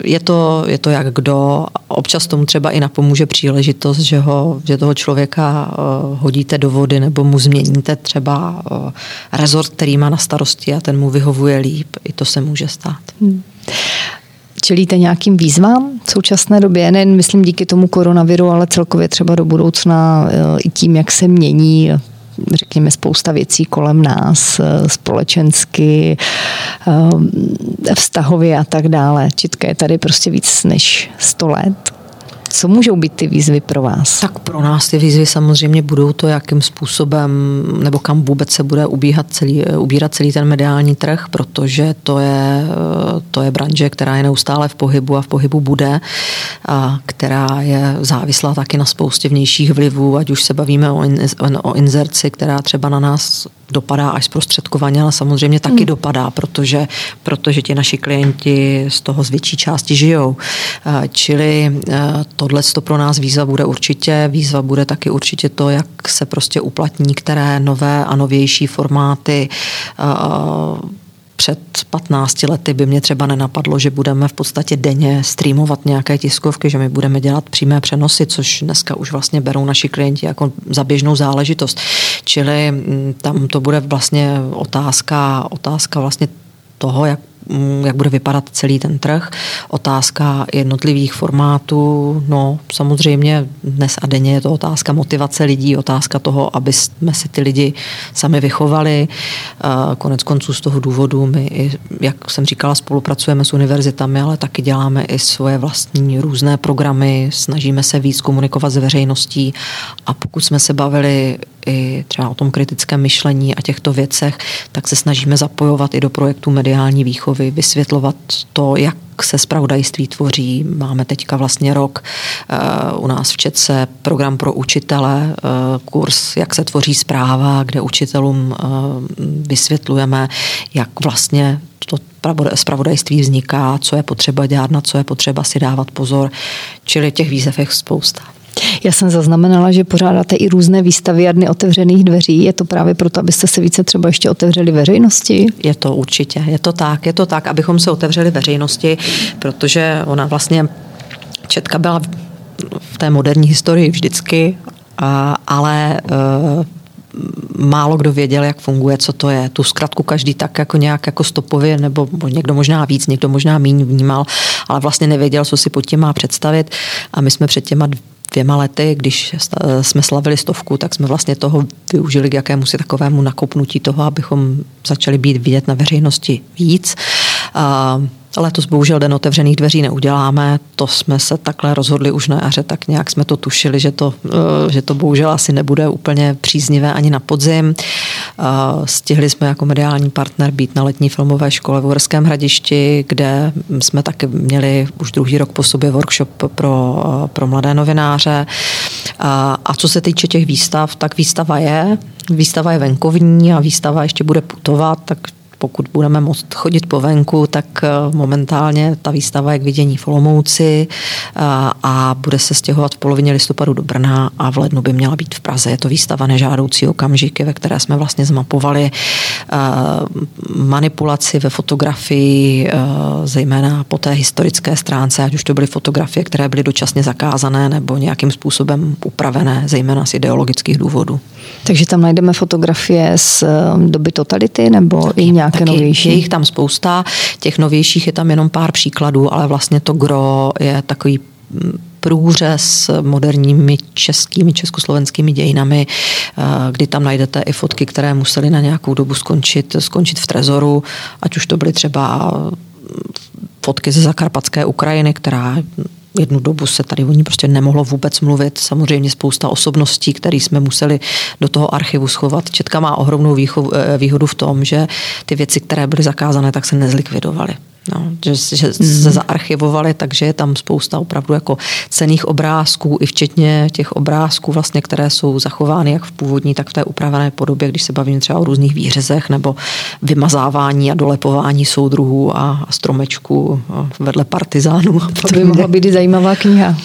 je to, je to jak kdo. Občas tomu třeba i napomůže příležitost, že, ho, že toho člověka uh, hodíte do vody nebo mu změníte třeba uh, rezort, který má na starosti a ten mu vyhovuje líp. I to se může stát. Hmm. Čelíte nějakým výzvám v současné době, nejen myslím díky tomu koronaviru, ale celkově třeba do budoucna i tím, jak se mění řekněme, spousta věcí kolem nás, společensky, vztahově a tak dále. Čitka je tady prostě víc než 100 let. Co můžou být ty výzvy pro vás? Tak pro nás ty výzvy samozřejmě budou to, jakým způsobem nebo kam vůbec se bude ubíhat celý, ubírat celý ten mediální trh, protože to je, to je branže, která je neustále v pohybu a v pohybu bude, a která je závislá taky na spoustě vnějších vlivů, ať už se bavíme o, in, o inzerci, která třeba na nás dopadá až zprostředkovaně, ale samozřejmě taky hmm. dopadá, protože, protože ti naši klienti z toho z větší části žijou. Čili tohle to pro nás výzva bude určitě. Výzva bude taky určitě to, jak se prostě uplatní, které nové a novější formáty před 15 lety by mě třeba nenapadlo, že budeme v podstatě denně streamovat nějaké tiskovky, že my budeme dělat přímé přenosy, což dneska už vlastně berou naši klienti jako za běžnou záležitost. Čili mm, tam to bude vlastně otázka, otázka vlastně toho, jak jak bude vypadat celý ten trh. Otázka jednotlivých formátů, no samozřejmě dnes a denně je to otázka motivace lidí, otázka toho, aby jsme si ty lidi sami vychovali. Konec konců z toho důvodu my, jak jsem říkala, spolupracujeme s univerzitami, ale taky děláme i svoje vlastní různé programy, snažíme se víc komunikovat s veřejností a pokud jsme se bavili i třeba o tom kritickém myšlení a těchto věcech, tak se snažíme zapojovat i do projektu mediální výchovy, vysvětlovat to, jak se spravodajství tvoří. Máme teďka vlastně rok uh, u nás v Četce program pro učitele, uh, kurz, jak se tvoří zpráva, kde učitelům uh, vysvětlujeme, jak vlastně to spravodajství vzniká, co je potřeba dělat, na co je potřeba si dávat pozor. Čili těch výzev je spousta. Já jsem zaznamenala, že pořádáte i různé výstavy a dny otevřených dveří. Je to právě proto, abyste se více třeba ještě otevřeli veřejnosti? Je to určitě, je to tak, je to tak, abychom se otevřeli veřejnosti, protože ona vlastně Četka byla v té moderní historii vždycky, ale eh, málo kdo věděl, jak funguje, co to je. Tu zkratku každý tak jako nějak jako stopově, nebo někdo možná víc, někdo možná míň vnímal, ale vlastně nevěděl, co si pod tím má představit. A my jsme před těma dvěma lety, když jsme slavili stovku, tak jsme vlastně toho využili k jakému si takovému nakopnutí toho, abychom začali být vidět na veřejnosti víc. Letos bohužel den otevřených dveří neuděláme, to jsme se takhle rozhodli už na jaře, tak nějak jsme to tušili, že to, eh, že to bohužel asi nebude úplně příznivé ani na podzim. Eh, stihli jsme jako mediální partner být na letní filmové škole v Uherském hradišti, kde jsme taky měli už druhý rok po sobě workshop pro, eh, pro mladé novináře. A co se týče těch výstav, tak výstava je, výstava je venkovní a výstava ještě bude putovat, tak pokud budeme moct chodit po venku, tak eh, momentálně ta výstava je k vidění v Olomouci eh, a bude se stěhovat v polovině listopadu do Brna a v lednu by měla být v Praze. Je to výstava nežádoucí okamžiky, ve které jsme vlastně zmapovali eh, manipulaci ve fotografii, zejména po té historické stránce, ať už to byly fotografie, které byly dočasně zakázané nebo nějakým způsobem upravené, zejména z ideologických důvodů. Takže tam najdeme fotografie z doby totality nebo i nějak nějaké taky novější? Je jich tam spousta, těch novějších je tam jenom pár příkladů, ale vlastně to gro je takový mm, průřez moderními českými, československými dějinami, eh, kdy tam najdete i fotky, které musely na nějakou dobu skončit, skončit v trezoru, ať už to byly třeba mm, fotky ze zakarpatské Ukrajiny, která jednu dobu se tady o ní prostě nemohlo vůbec mluvit. Samozřejmě spousta osobností, které jsme museli do toho archivu schovat. Četka má ohromnou eh, výhodu v tom, že ty věci, které byly zakázané, tak se nezlikvidovaly. No, že, že se zaarchivovali, takže je tam spousta opravdu jako cených obrázků, i včetně těch obrázků, vlastně, které jsou zachovány jak v původní, tak v té upravené podobě, když se bavíme třeba o různých výřezech nebo vymazávání a dolepování soudruhů a, a stromečků vedle partizánů. To by mohla být zajímavá kniha.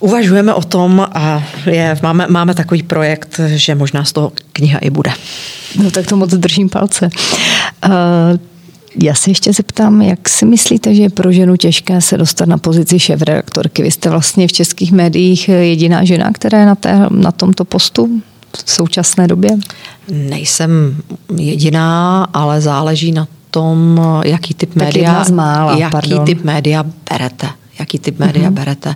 Uvažujeme o tom a je, máme, máme takový projekt, že možná z toho kniha i bude. No tak to moc držím palce. Uh, Já se ještě zeptám, jak si myslíte, že je pro ženu těžké se dostat na pozici šéf-redaktorky? Vy jste vlastně v českých médiích jediná žena, která je na, té, na tomto postu v současné době? Nejsem jediná, ale záleží na tom, jaký typ média, mála, jaký pardon. typ média berete. Jaký typ média mm-hmm. berete.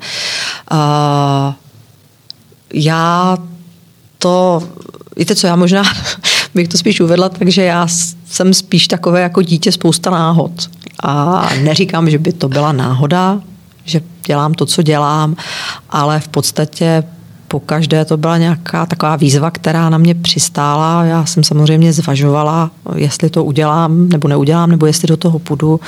Uh, já to, víte co, já možná bych to spíš uvedla, takže já jsem spíš takové jako dítě spousta náhod. A neříkám, že by to byla náhoda, že dělám to, co dělám, ale v podstatě po každé to byla nějaká taková výzva, která na mě přistála. Já jsem samozřejmě zvažovala, jestli to udělám nebo neudělám, nebo jestli do toho půjdu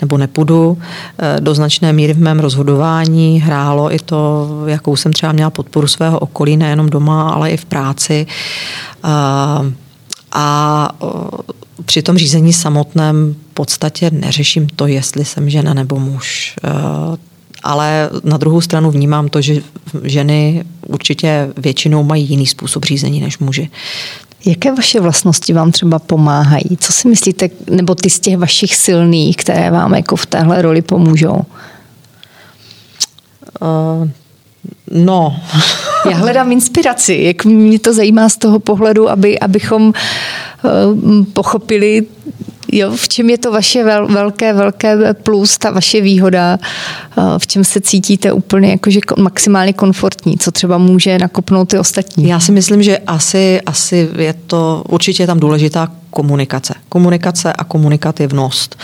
nebo nepůjdu. Eh, do značné míry v mém rozhodování hrálo i to, jakou jsem třeba měla podporu svého okolí, nejenom doma, ale i v práci. A, a při tom řízení samotném v podstatě neřeším to, jestli jsem žena nebo muž. Eh, ale na druhou stranu vnímám to, že ženy určitě většinou mají jiný způsob řízení než muži. Jaké vaše vlastnosti vám třeba pomáhají? Co si myslíte, nebo ty z těch vašich silných, které vám jako v téhle roli pomůžou? Uh, no. Já hledám inspiraci. Jak mě to zajímá z toho pohledu, aby, abychom uh, pochopili Jo, v čem je to vaše vel, velké, velké plus, ta vaše výhoda, eh, v čem se cítíte úplně jakože maximálně komfortní, co třeba může nakopnout ty ostatní? Já si myslím, že asi, asi je to, určitě je tam důležitá komunikace. Komunikace a komunikativnost.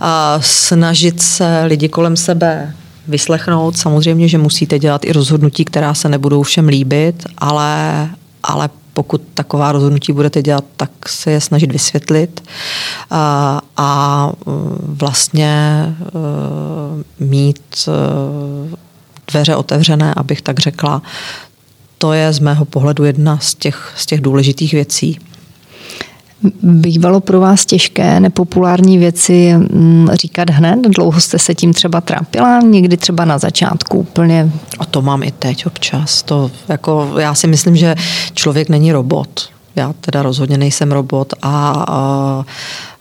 A snažit se lidi kolem sebe vyslechnout. Samozřejmě, že musíte dělat i rozhodnutí, která se nebudou všem líbit, ale, ale pokud taková rozhodnutí budete dělat, tak se je snažit vysvětlit a, a vlastně e, mít e, dveře otevřené, abych tak řekla. To je z mého pohledu jedna z těch, z těch důležitých věcí. Bývalo pro vás těžké nepopulární věci mm, říkat hned? Dlouho jste se tím třeba trápila? Někdy třeba na začátku úplně? A to mám i teď občas. To, jako, já si myslím, že člověk není robot. Já teda rozhodně nejsem robot a, a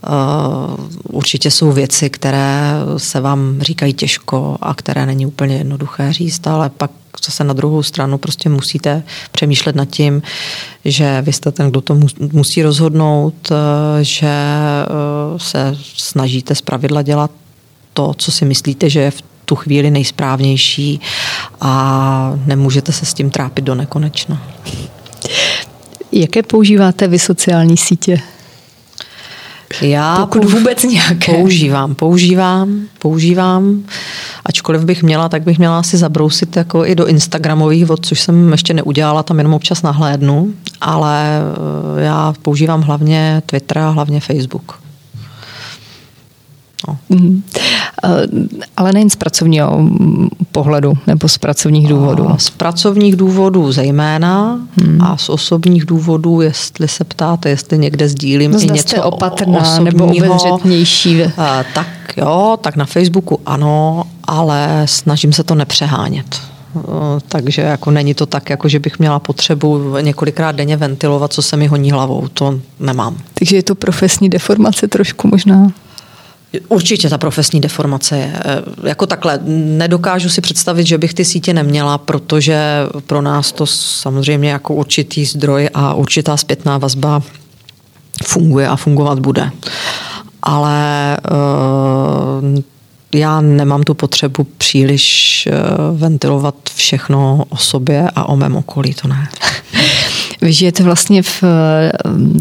Uh, určitě jsou věci, které se vám říkají těžko a které není úplně jednoduché říct, ale pak zase na druhou stranu prostě musíte přemýšlet nad tím, že vy jste ten, kdo to musí rozhodnout, uh, že uh, se snažíte z pravidla dělat to, co si myslíte, že je v tu chvíli nejsprávnější a nemůžete se s tím trápit do nekonečna. Jaké používáte vy sociální sítě? Já Pokud vůbec nějaké. Používám, používám, používám. Ačkoliv bych měla, tak bych měla asi zabrousit jako i do Instagramových vod, což jsem ještě neudělala, tam jenom občas nahlédnu, ale eh, já používám hlavně Twitter a hlavně Facebook. No. Mm. Ale nejen z pracovního pohledu nebo z pracovních důvodů. Z pracovních důvodů zejména hmm. a z osobních důvodů, jestli se ptáte, jestli někde sdílím no, i něco opatrná osobního, nebo obezřetnější. Tak jo, tak na Facebooku ano, ale snažím se to nepřehánět. Takže jako není to tak, jako že bych měla potřebu několikrát denně ventilovat, co se mi honí hlavou. To nemám. Takže je to profesní deformace trošku možná? Určitě ta profesní deformace je. Eh, jako takhle, nedokážu si představit, že bych ty sítě neměla, protože pro nás to samozřejmě jako určitý zdroj a určitá zpětná vazba funguje a fungovat bude. Ale uh, já nemám tu potřebu příliš uh, ventilovat všechno o sobě a o mém okolí, to ne. Vy žijete vlastně v,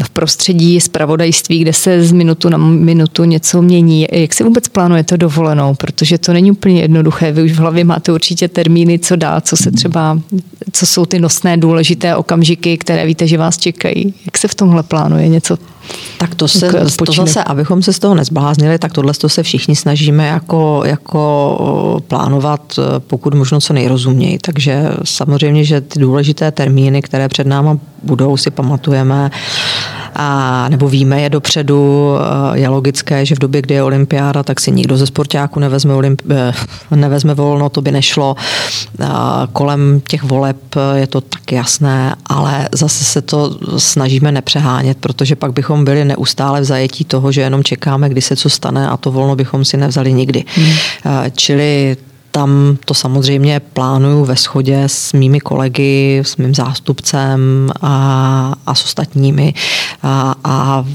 v prostředí zpravodajství, kde se z minutu na minutu něco mění. Jak si vůbec plánujete dovolenou? Protože to není úplně jednoduché. Vy už v hlavě máte určitě termíny, co dá, co se třeba, co jsou ty nosné důležité okamžiky, které víte, že vás čekají. Jak se v tomhle plánuje něco tak to, se, to zase, abychom se z toho nezbláznili, tak tohle to se všichni snažíme jako, jako plánovat pokud možno co nejrozuměji. Takže samozřejmě, že ty důležité termíny, které před náma budou, si pamatujeme a, nebo víme je dopředu, je logické, že v době, kdy je olympiáda, tak si nikdo ze sportáků nevezme, olympi- eh, nevezme volno, to by nešlo. Kolem těch voleb je to tak jasné, ale zase se to snažíme nepřehánět, protože pak bychom byli neustále v zajetí toho, že jenom čekáme, kdy se co stane a to volno bychom si nevzali nikdy. Hmm. Čili tam to samozřejmě plánuju ve shodě s mými kolegy, s mým zástupcem a, a s ostatními a, a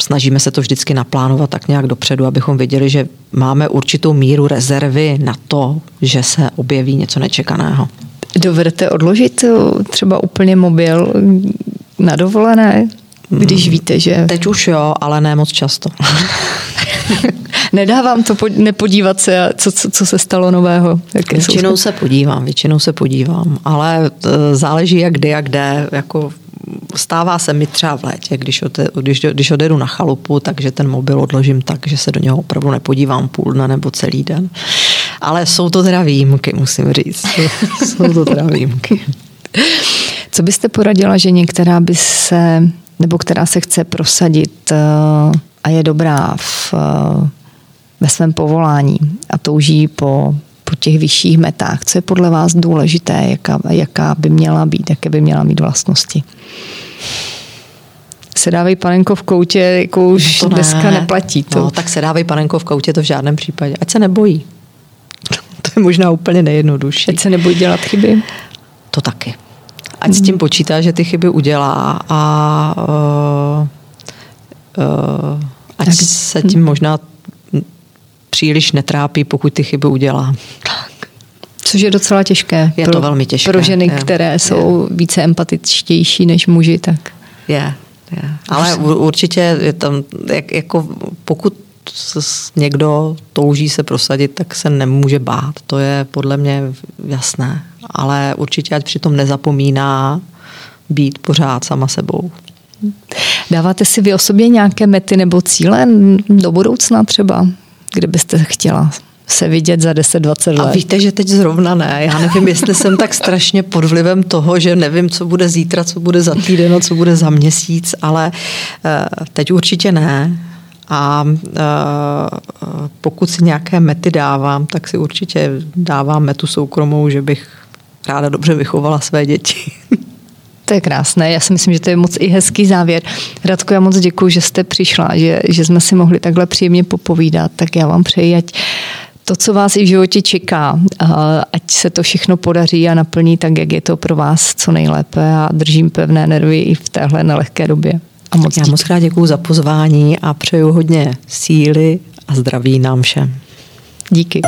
snažíme se to vždycky naplánovat tak nějak dopředu, abychom věděli, že máme určitou míru rezervy na to, že se objeví něco nečekaného. Dovedete odložit eh, třeba úplně mobil na dovolené, když hmm. víte, že... Teď už jo, ale ne moc často. Nedá vám to nepodívat se, co, co, co se stalo nového? Jaké většinou jsou... se podívám, většinou se podívám, ale e, záleží jak kdy a kde, jako stává se mi třeba v létě, když, ode, když, když odjedu na chalupu, takže ten mobil odložím tak, že se do něho opravdu nepodívám půl dne nebo celý den. Ale jsou to teda výjimky, musím říct. jsou to teda výjimky. Co byste poradila, že některá by se, nebo která se chce prosadit e, a je dobrá v ve svém povolání a touží po, po těch vyšších metách. Co je podle vás důležité, jaká, jaká by měla být, jaké by měla mít vlastnosti? Se dávají panenko v koutě, jako už to ne. dneska neplatí. To. No, tak se dávají panenko v koutě, to v žádném případě. Ať se nebojí. To je možná úplně nejjednodušší. Ať se nebojí dělat chyby? To taky. Ať mm. s tím počítá, že ty chyby udělá a uh, uh, ať tak. se tím možná příliš netrápí, pokud ty chyby udělá. Tak. Což je docela těžké. Je pro, to velmi těžké. Pro ženy, je, které jsou je. více empatičtější než muži, tak. Je, je. Ale určitě je tam, jak, jako pokud někdo touží se prosadit, tak se nemůže bát. To je podle mě jasné. Ale určitě ať přitom nezapomíná být pořád sama sebou. Dáváte si vy o sobě nějaké mety nebo cíle do budoucna třeba? kde byste chtěla se vidět za 10-20 let. A víte, že teď zrovna ne. Já nevím, jestli jsem tak strašně pod vlivem toho, že nevím, co bude zítra, co bude za týden, co bude za měsíc, ale eh, teď určitě ne. A eh, pokud si nějaké mety dávám, tak si určitě dávám metu soukromou, že bych ráda dobře vychovala své děti. To je krásné, já si myslím, že to je moc i hezký závěr. Radko, já moc děkuji, že jste přišla, že, že jsme si mohli takhle příjemně popovídat, tak já vám přeji, ať to, co vás i v životě čeká, ať se to všechno podaří a naplní tak, jak je to pro vás co nejlépe a držím pevné nervy i v téhle nelehké době. A moc Já moc krát děkuji za pozvání a přeju hodně síly a zdraví nám všem. Díky.